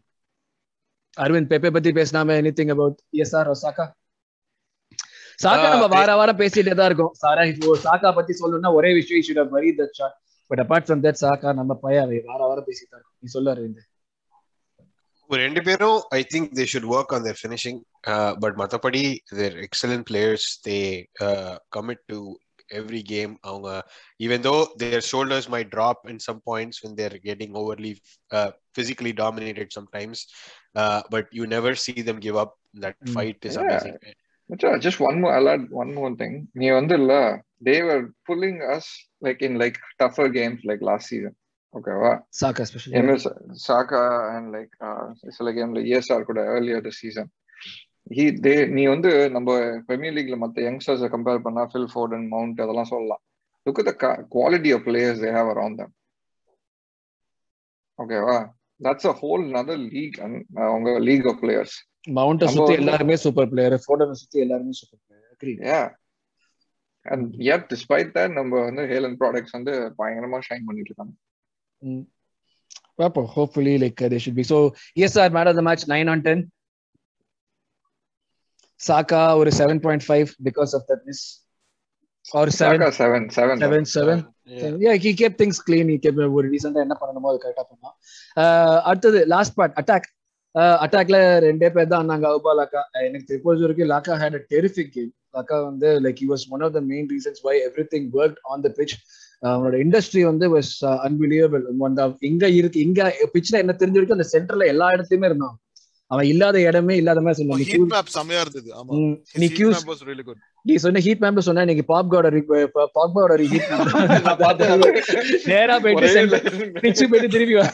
அரவிந்த் பெப்பே பத்தி பேசினாம எனிதிங் அபவுட் எஸ்ஆர் சாக்கா சாக்கா நம்ம பே- வார வாரம் பேசிட்டே தான் இருக்கோம். சாரா இப்போ சாக்கா பத்தி சொல்லணும்னா ஒரே விஷயம் ஷுட் ஹவ் வரி that shot but apart from that Saka நம்ம பையன் வார வாரம் பேசிட்டு தான் இருக்கோம். நீ சொல்லு அரவிந்த் ரெண்டு பேரும் I think they should work on their finishing but மற்றபடி they're excellent players they commit to every game அவங்க even though their shoulders might drop in some points when they're getting overly uh, physically dominated sometimes uh, but you never see them give up that Mm. fight is Yeah. amazing just one more I'll add one more thing நீ வந்து இல்ல they were pulling us like in like tougher games like last season ஓகேவா Saka especially MS Saka and like சில கேம்ல ESR கூட earlier the season He they நீ வந்து நம்ம பிரீமியர் லீக்ல மத்த யங்ஸ்டர்ஸை கம்பேர் பண்ணா ஃபில் ஃபோர்டன் மவுண்ட் அதெல்லாம் சொல்லலாம். Look the quality of players they have around them ஓகேவா that's a whole nother league அவங்க லீக் ஆஃப் பிளேயர்ஸ் மவுண்ட சுத்தி எல்லாருமே சூப்பர் பிளேயர் ஃபோர்டனை சுத்தி எல்லாருமே சூப்பர் பிளேயர் அக்ரி ஏ அண்ட் yet despite that நம்ம வந்து ஹேலன் ப்ராடக்ட்ஸ் வந்து பயங்கரமா ஷைன் பண்ணிட்டு இருக்காங்க. பார்ப்போம் hopefully like they should be so S R man of the match nine on ten Saka ஒரு seven point five because of that miss or seven seven seven seven seven yeah. He kept things clean. He kept ஒரு ரீசெண்டா என்ன பண்ணணுமோ அது கரெக்டா பண்ணான் அஹ் அடுத்தது last part attack அட்டாக்ல ரெண்டே பேர் தான் ஆனாங்க. அவுபா லாக்கா எனக்கு தெரிஞ்ச வரைக்கும் Laca had a terrific game Laca வந்து like he was one of the main reasons why everything work on the pitch அவனோட இண்டஸ்ட்ரி வந்து வாஸ் அன்பிலியபிள் அந்த இங்க இருக்கு இங்க பிச்ல என்ன தெரிஞ்ச வரைக்கும் அந்த சென்டர்ல எல்லா இடத்துலயுமே இருந்தான். அவன் இல்லாத இடமே இல்லாத மாதிரி சொன்னான் நீ ஹீட் நீ சொன்ன ஹீட் மேம்ல சொன்னா இன்னைக்கு பாப்கோட பாப்கோட ஹீட் நான் பார்த்தேன். நேரா போயிட்டு ஒரே center- line. பிச்சு போயிட்டு திரும்பி.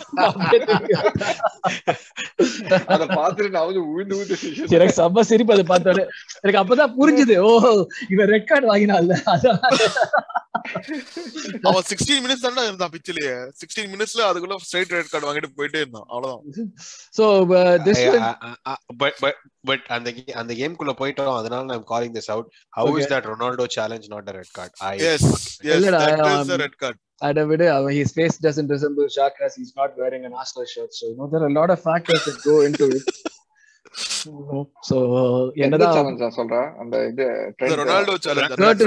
அத பார்த்துட்டு நான் வந்து உழுந்து உழுந்து எனக்கு செம்ம சிரிப்பு அதை பார்த்தோன்னே. எனக்கு அப்பதான் புரிஞ்சுது. ஓ இவன் ரெக்கார்ட் வாங்கினான்ல. அதான். அவன் சிக்ஸ்டீன் மினிட்ஸ் தானே இருந்தான் பிச்சிலேயே. சிக்ஸ்டீன் மினிட்ஸ்ல அதுக்குள்ள ஸ்ட்ரைட் ரெட் கார்டு வாங்கிட்டு போயிட்டே இருந்தான். அவ்வளவுதான். சோ திஸ் But அந்த அந்த கேம்குள்ள போயிட்டோம் அதனால I'm calling this out how is Okay. that Ronaldo challenge not a red card I yes yes that is um, the red card அதை விட அவன் his face doesn't resemble Shakras he's not wearing an Arsenal shirt so you know there are a lot of factors that go into it so எந்த என்னதான் சொல்ற? அந்த இது Cur- வந்து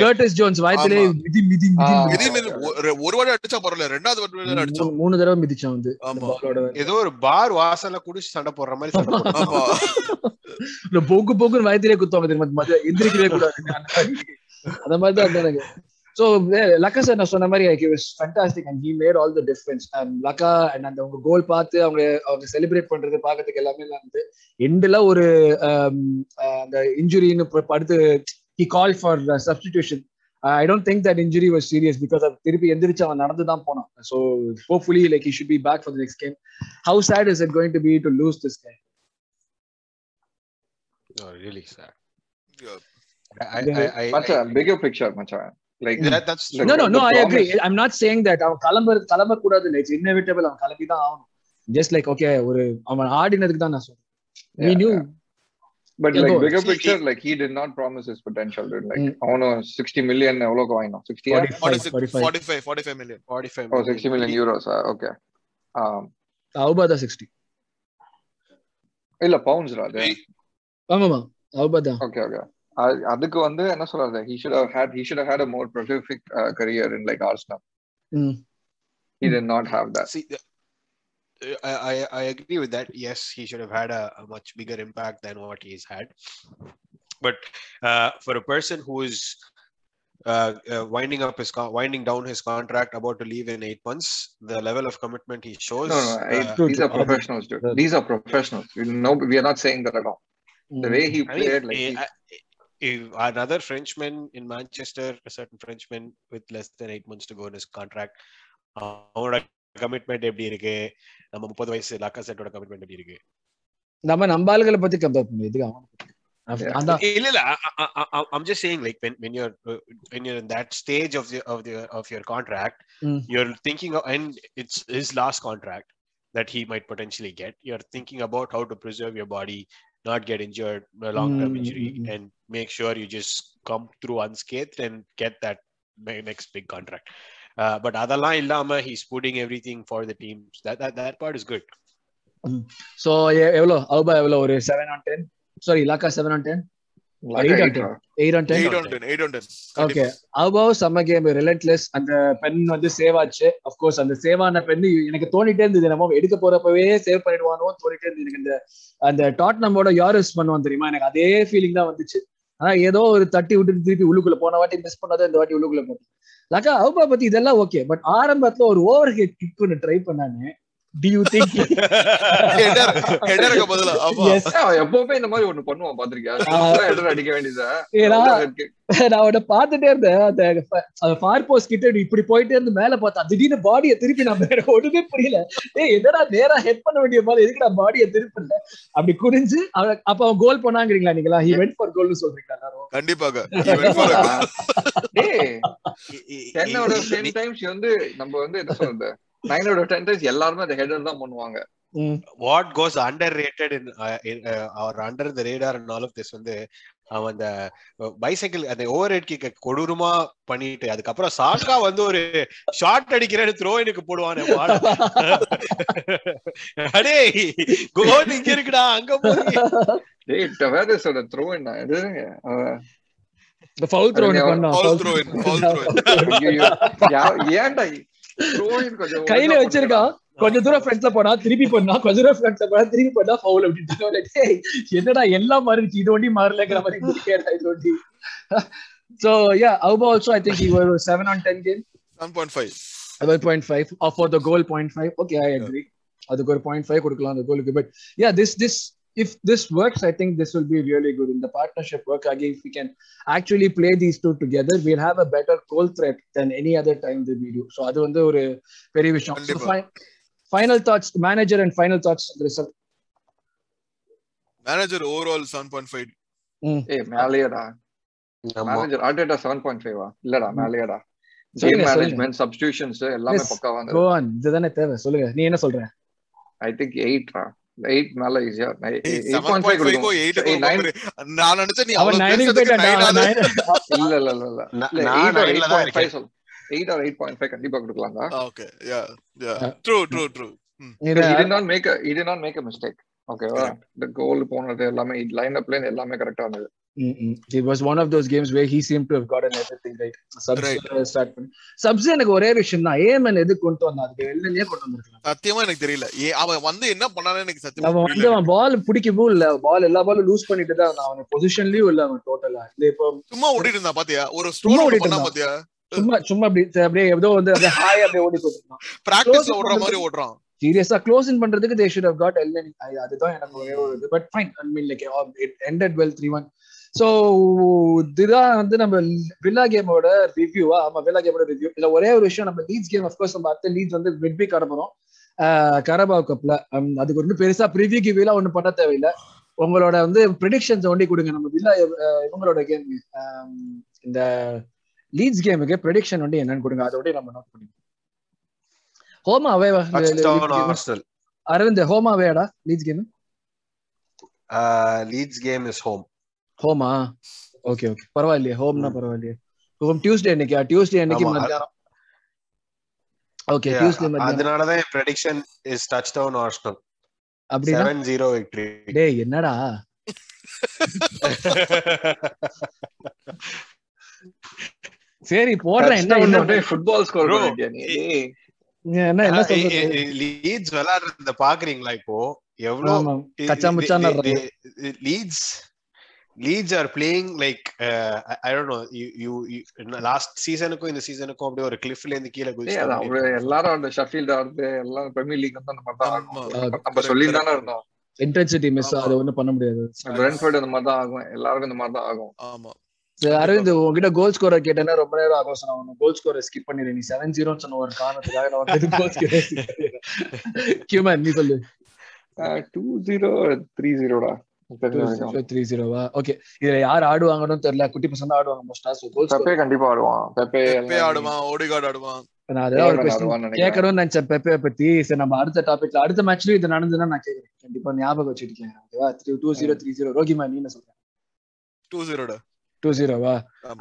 Curtis Jones வாய்த்திலே. மிதி மிதி மிதி ஒரு- வாட்டி அடிச்சா பரவாயில்ல ரெண்டாவது வாட்டி மூணு- தடவை மிதிச்சான் வந்து. ஏதோ ஒரு பார் வாசல்ல குடிச்சு சண்டை போடுற மாதிரி சண்டை போடுறான். போக்கு போக்குன்னு வயத்திலே குத்துவாங்க தெரியுமா? எந்திரிக்கவே கூடாது அந்த மாதிரி. அந்த மாதிரி தான் சோ லக்கா சார் நான் சொன்ன மாதிரி like, he was fantastic and he made all the difference and லக்கா and அந்த அவங்க கோல் பார்த்து அவங்க அவங்க செலிப்ரேட் பண்றது பார்க்கறதுக்கு எல்லாமே வந்து எண்டுல ஒரு um, அந்த இன்ஜுரின்னு படுத்து he called for uh, substitution I don't think that injury was serious because திருப்பி எந்திரிச்சு அவன் நடந்து தான் போனான் so hopefully like he should be back for the next game how sad is it going to be to lose this guy Oh, really sad Yeah. I, I, I, I, மச்சான் bigger picture மச்சான் like that, that's The- no no the no i agree. promise- i'm not saying that அவன் கிளம்ப கிளம்ப கூடாது இல்லை it's அவன் கிளம்பி தான் ஆகணும். ஜஸ்ட் லைக் ஓகே ஒரு அவன் ஆடினதுக்கு தான் நான் சொல்றேன். But like. Bigger picture like he did not promise his potential like Mm. அவனும் 60 மில்லியன் எவ்வளவு வாங்கினான்? 60 45, 45. 45 45 million. 45 oh 60 million euros okay Auba தான் சிக்ஸ்டி இல்ல பவுண்ட்ஸ்ரா அது. ஆமாமா அவுபா தான். ஓகே ஓகே அதுக்கு வந்து என்ன சொல்றது he should have had he should have had a more prolific uh, career in like Arsenal Mm. he did not have that See, uh, I, I I agree with that. Yes, he should have had a, a much bigger impact than what he's had. But uh, for a person who is uh, uh, winding up his con- winding down his contract, about to leave in eight months, the level of commitment he shows. no no I, uh, True, these true. are professionals dude Yeah. these are professionals we know we are not saying that at all the way he I mean, played like eh, he- I- if another Frenchman in Manchester, a certain Frenchman with less than eight months to go in his contract, uh, அவனோட commitment எப்படி இருக்கு நம்ம முப்பது வயசு லாக்கா செட்டோட commitment எப்படி இருக்கு நம்ம நம்ம ஆளுகளை பத்தி கம்பேர் பண்ணு இதுக்கு அவன் Yeah. அதான் இல்ல இல்ல like when when you're uh, when you're in that stage of the of the of your contract Mm. you're thinking of, and it's his last contract that he might potentially get you're thinking about how to preserve your body not get injured a long term Mm, injury mm, mm. and make sure you just come through unscathed and get that ne- next big contract uh, but அதெல்லாம் இல்லாம he's putting everything for the teams that that, that part is good so எவ்வளோ Auba எவ்வளோ ஒரு seven on ten sorry Laca seven on ten like eight eight, on ten. uh, eight on ten 8 on 10 8 on 10 okay அவுபாவும் செம்ம game relentless அந்த pen வந்து save ஆச்சு. Of course அந்த save ஆன pen எனக்கு தோணிட்டே இருந்தது. நம்ம எடுக்க போறப்பவே சேவ் பண்ணிடுவானோ தோணிட்டே இருந்தது. எனக்கு இந்த அந்த டாட்னமோட யாரஸ் பண்ணுவான் தெரியுமா? எனக்கு அதே ஃபீலிங் தான் வந்துச்சு. ஆனா ஏதோ ஒரு தட்டி விட்டுட்டு திருப்பி உள்ளுக்குள்ள போன வாட்டி மிஸ் பண்ணாதான் இந்த வாட்டி உள்ளுக்குள்ள போட்டேன் லக்கா அவுபா பத்தி இதெல்லாம் ஓகே பட் ஆரம்பத்துல ஒரு ஓவர் ஹெட் கிக் ஒன்று ட்ரை பண்ணானு. டி யூ திங்க் ஹெடர் ஹெடருக்கு பதிலா. ஆமா. எஸ் அவன் எப்பவுமே இந்த மாதிரி ஒண்ணு பண்ணுவான் பாத்திருக்கியா? ஹெடர் அடிக்க வேண்டியதா. நான் அவனை பார்த்துட்டே இருந்தேன். அந்த ஃபார் போஸ்ட் கிட்ட இப்படி போயிட்டே இருந்து மேல பார்த்தா திடீர்னு பாடியை திருப்பி நான் வேற ஒண்ணுமே புரியல. ஏய் என்னடா நேரா ஹெட் பண்ண வேண்டிய மாதிரி எதுக்கு நான் பாடியை திருப்பல அப்படி குனிஞ்சு அப்ப அவன் கோல் பண்ணாங்கிறீங்களா நீங்களா? ஹி வென்ட் ஃபார் கோல்னு சொல்றீங்களா எல்லாரும்? கண்டிப்பாக. டென் டைம்ஸ் வந்து நம்ம வந்து என்ன சொல்றது? Nine out of ten times எல்லாருமே அந்த ஹெடர் தான் பண்ணுவாங்க. what goes underrated in, uh, in uh, or under the radar and all of this வந்து அவன் அந்த பைசைக்கிள் அந்த ஓவர் ஹெட் கிக்க கொடூரமா பண்ணிட்டு அதுக்கப்புறம் சாக்கா வந்து ஒரு ஷார்ட் அடிக்கிறேன்னு த்ரோ எனக்கு போடுவானே. அடே கோல் இங்க இருக்குடா அங்க போய் டேய் டவேரஸோட த்ரோ என்ன ஏன்டா கையில வச்சிருக்கான். கொஞ்ச தூரம் ஃப்ரண்ட்ல போனா திருப்பி பண்ணா கொஞ்ச தூரம் ஃப்ரண்ட்ல போனா திருப்பி பண்ணா ஃபவுல் அப்படின்ட்டு என்னடா எல்லாம் மாறிடுச்சு இது ஒண்டி மாறலங்கிற மாதிரி இருக்கேடா இது ஒண்டி. So yeah Auba also I think he was 7 on 10 game. 7.5. about 0.5 or for the goal 0.5 okay I agree. அதுக்கு ஒரு 0.5 கொடுக்கலாம் அந்த கோலுக்கு but yeah this this if this works I think this will be really good in the partnership work again if we can actually play these two together we'll have a better goal threat than any other time that we do so அது வந்து ஒரு பெரிய விஷயம் so fi- final thoughts manager and final thoughts result Manager overall 7.5. ஏய் மேலேயேடா. Manager Arteta seven point five இல்லடா மேலேயேடா சொல்லுங்க. Management substitutions எல்லாமே. பக்காவா வந்து go on இதுதானே தேவை சொல்லுங்க நீ என்ன சொல்ற ஐ திங்க் எயிட்ரா எயிட் மேல ஈஸியா ஏய், எயிட் பாயிண்ட் ஃபைவ் 7.5 க்கோ 8 க்கோ நைன் நினைச்சேன் இல்ல இல்ல இல்ல இல்ல. Eight or eight point five சொல் eight or eight point five கண்டிப்பா கொடுக்கலாம்டா. not make a he did not make a mistake. ஓகேவா இந்த கோல் போனது எல்லாமே லைன் அப்ல எல்லாமே கரெக்டா இருந்தது. Mm, mm. It was one of those games where he seemed to have gotten everything right. Subs Right. uh, start பண்ணி subs எனக்கு ஒரே விஷயம் தான். ஏமன் எது கொண்டு வந்தான்? அதுக்கு வெளிலயே கொண்டு வந்திருக்கலாம். சத்தியமா எனக்கு தெரியல. ஏ அவன் வந்து என்ன பண்ணானே எனக்கு சத்தியமா அவன் வந்து அவன் பால் பிடிக்கவும் இல்ல. பால் எல்லா பாலும் லூஸ் பண்ணிட்டு தான் இருந்தான். அவன் பொசிஷன்லயும் இல்ல அவன் டோட்டலா இல்ல இப்போ சும்மா ஓடிட்டு இருந்தா பாத்தியா? ஒரு சும்மா ஓடிட்டு. பாத்தியா? சும்மா சும்மா அப்படி அப்படியே ஏதோ வந்து அப்படியே ஹாய் அப்படியே ஓடி போயிருந்தான் பிராக்டிஸ்ல ஓடுற மாதிரி ஓடுறான். சீரியஸா இன் பண்றதுக்கு தே ஷுட் ஹவ் காட் எல்என் அதுதான் எனக்கு ஒரே ஒரு இது. But fine I mean like it ended well three one so இதுதான் வந்து நம்ம வில்லா கேமோட ரிவ்யூவா ஆமா வில்லா கேமோட ரிவ்யூ இல்ல ஒரே ஒரு விஷயம் நம்ம லீட்ஸ் கேம் அஃப்கோர்ஸ் நம்ம அடுத்த லீட்ஸ் வந்து வெட்பி காட போறோம் கரபாவ் கப்ல அதுக்கு வந்து பெருசா ப்ரிவியூ கிவிலாம் ஒன்றும் பண்ண தேவையில்லை. உங்களோட வந்து ப்ரிடிக்ஷன்ஸ் ஒண்டி கொடுங்க. நம்ம வில்லா இவங்களோட கேம் இந்த லீட்ஸ் கேமுக்கு ப்ரெடிக்ஷன் வந்து என்னன்னு கொடுங்க. அதோட நம்ம நோட் பண்ணிக்கலாம். ஹோமா Arsenal. அரவிந்த் ஹோமா அவேடா Leeds game Leeds game is home. ஹோமா ஓகே ஓகே பரவாயில்லையே ஹோம்னா பரவாயில்லையே. ஹோம் டியூஸ்டே அன்னைக்கு? டியூஸ்டே அன்னைக்கு. மத்தியானம்? ஓகே டியூஸ்டே மத்தியானம். அதனாலதான் என் prediction is touchdown Arsenal. அப்படின்னா? 7-0 victory. டேய் என்னடா? சரி போடுறேன். என்ன இன்னும் ஃபுட்பால் ஸ்கோர் பண்ணிட்டியா நீ? ஏய், என்ன என்ன சொல்றது? Leeds விளையாடுறத பாக்குறீங்களா இப்போ? எவ்வளவு ஆமா கச்சா முச்சான்னு Leeds Leeds are playing like I don't know you last சீசனுக்கும் இந்த சீசனுக்கும் அப்படியே ஒரு கிளிஃப்ல இருந்து கீழே குதிச்சு எல்லாரும் அந்த ஷஃபீல்ட் ஆடுறது எல்லாம் பிரீமியர் லீக் வந்து அந்த மாதிரி தான். நம்ம சொல்லி தானே. இருந்தோம். Intensity miss. அது ஒண்ணும் பண்ண முடியாது. பிரென்ஃபர்ட் அந்த மாதிரி தான் ஆகும். எல்லாருக்கும் இந்த மாதிரி தான் ஆகும். ஆமா. சரி, அரவிந்த் உங்ககிட்ட கோல் ஸ்கோரர் கேட்டேன்னா ரொம்ப நேரம் ஆகும். சொன்ன உனக்கு கோல் ஸ்கோரை ஸ்கிப் பண்ணிடு. நீ செவன் ஜீரோன்னு சொன்ன ஒரு காரணத்துக்காக நான் வந்து கோல் ஸ்கோர் கியூமன் நீ சொல்லு. டூ ஜீரோ த்ரீ ஜீரோடா த்ரீ ஜீரோவா ஓகே இதுல யார் ஆடுவாங்கன்னு தெரியல. குட்டி பசங்க ஆடுவாங்க மோஸ்டா ஸோ கோல் பெப்பே கண்டிப்பா ஆடுவான். பெப்பே பெப்பே ஆடுவான் ஓடிகார்டு ஆடுவான். நான் அதான் ஒரு Airman கொஸ்டின் ஆடுவான்னு நினைக்கிறேன். கேட்கணும்னு நினைச்சேன் பெப்பே பத்தி. சரி நம்ம அடுத்த டாபிக்ல அடுத்த மேட்ச்லயும் இது நடந்ததுன்னா நான் கேட்கறேன். கண்டிப்பா ஞாபகம் வச்சுருக்கேன் ஓகேவா? Three two zero three zero ரோகிமா நீ என்ன சொல்ற? டூ. ஜீரோட டூ ஜீரோவா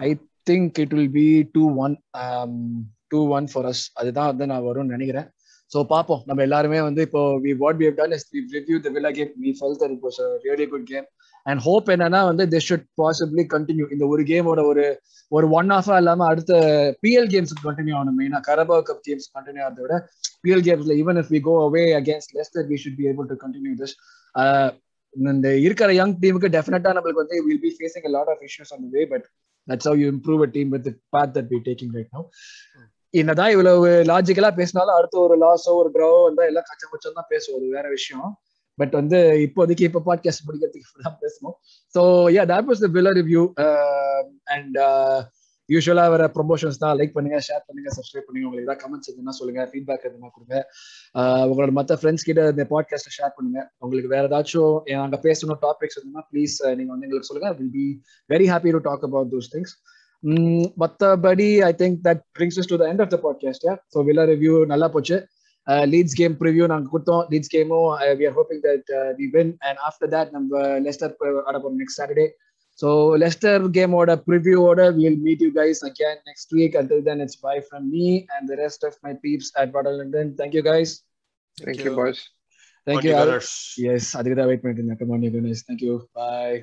I think it will be two one two one for us அதுதான் வந்து நான் வரும்னு நினைக்கிறேன். ஸோ பார்ப்போம் நம்ம எல்லாருமே வந்து இப்போ we what we have done is we review the Villa game we felt that it was really good game and hope என்னன்னா வந்து திஸ் ஷுட் பாசிபிளி கண்டினியூ இந்த ஒரு கேமோட ஒரு ஒரு ஒன் ஹாஃபா இல்லாம அடுத்த பிஎல் கேம்ஸ் கண்டினியூ ஆகணும். மெயினா கரபா கப் கேம்ஸ் கண்டினியூ ஆகிறத விட PL கேம்ஸ்ல even if we go away against Leicester we should be able to continue this இந்த இருக்கிற யங் டீமுக்கு டெஃபினட்டா நம்மளுக்கு வந்து will be facing lot of issues issues way but that's how you improve a team with team that be taking right we're என்னதான் இவ்வளவு லாஜிக்கலா பேசினாலும் அடுத்த ஒரு லாஸோ ஒரு ட்ராவோ வந்தா எல்லாம் கச்ச பச்சம் தான் பேசுவோம். அது வேற விஷயம். பட் வந்து இப்போதைக்கு இப்போ பாட்காஸ்ட் முடிக்கிறதுக்கு தான் பேசணும் so yeah that was the villa review and யூஸ்வலா வர ப்ரொமோஷன்ஸ் தான். லைக் பண்ணுங்க ஷேர் பண்ணுங்க சப்ஸ்கிரைப் பண்ணுங்க. உங்களுக்கு ஏதாவது கமெண்ட்ஸ் எதுனா சொல்லுங்க ஃபீட்பேக் எதுனா கொடுங்க. Uh, உங்களோட மற்ற ஃப்ரெண்ட்ஸ் கிட்ட இந்த பாட்காஸ்ட்டை ஷேர் பண்ணுங்க. உங்களுக்கு வேற ஏதாச்சும் நாங்க பேசணும் டாபிக்ஸ் இருந்தா ப்ளீஸ் நீங்க வந்து எங்களுக்கு சொல்லுங்க. Will be very happy to talk about those things மற்றபடி I think that brings to the end of the podcast yeah so villa review நல்லா போச்சு. லீட்ஸ் கேம் ப்ரிவ்யூ நாங்கள் கொடுத்தோம். லீட்ஸ் கேமும் we are hoping that we win and after that நம்ம Leicester ஆட போறோம் next Saturday so Leicester கேமோட ப்ரிவ்யூவோட will meet you guys again next week until then it's bye from me and the rest of my peeps at water London thank you guys thank you boys thank you yes அதுக்கு தான் wait பண்ணிட்டு இருந்தேன். Come on you nice thank you boy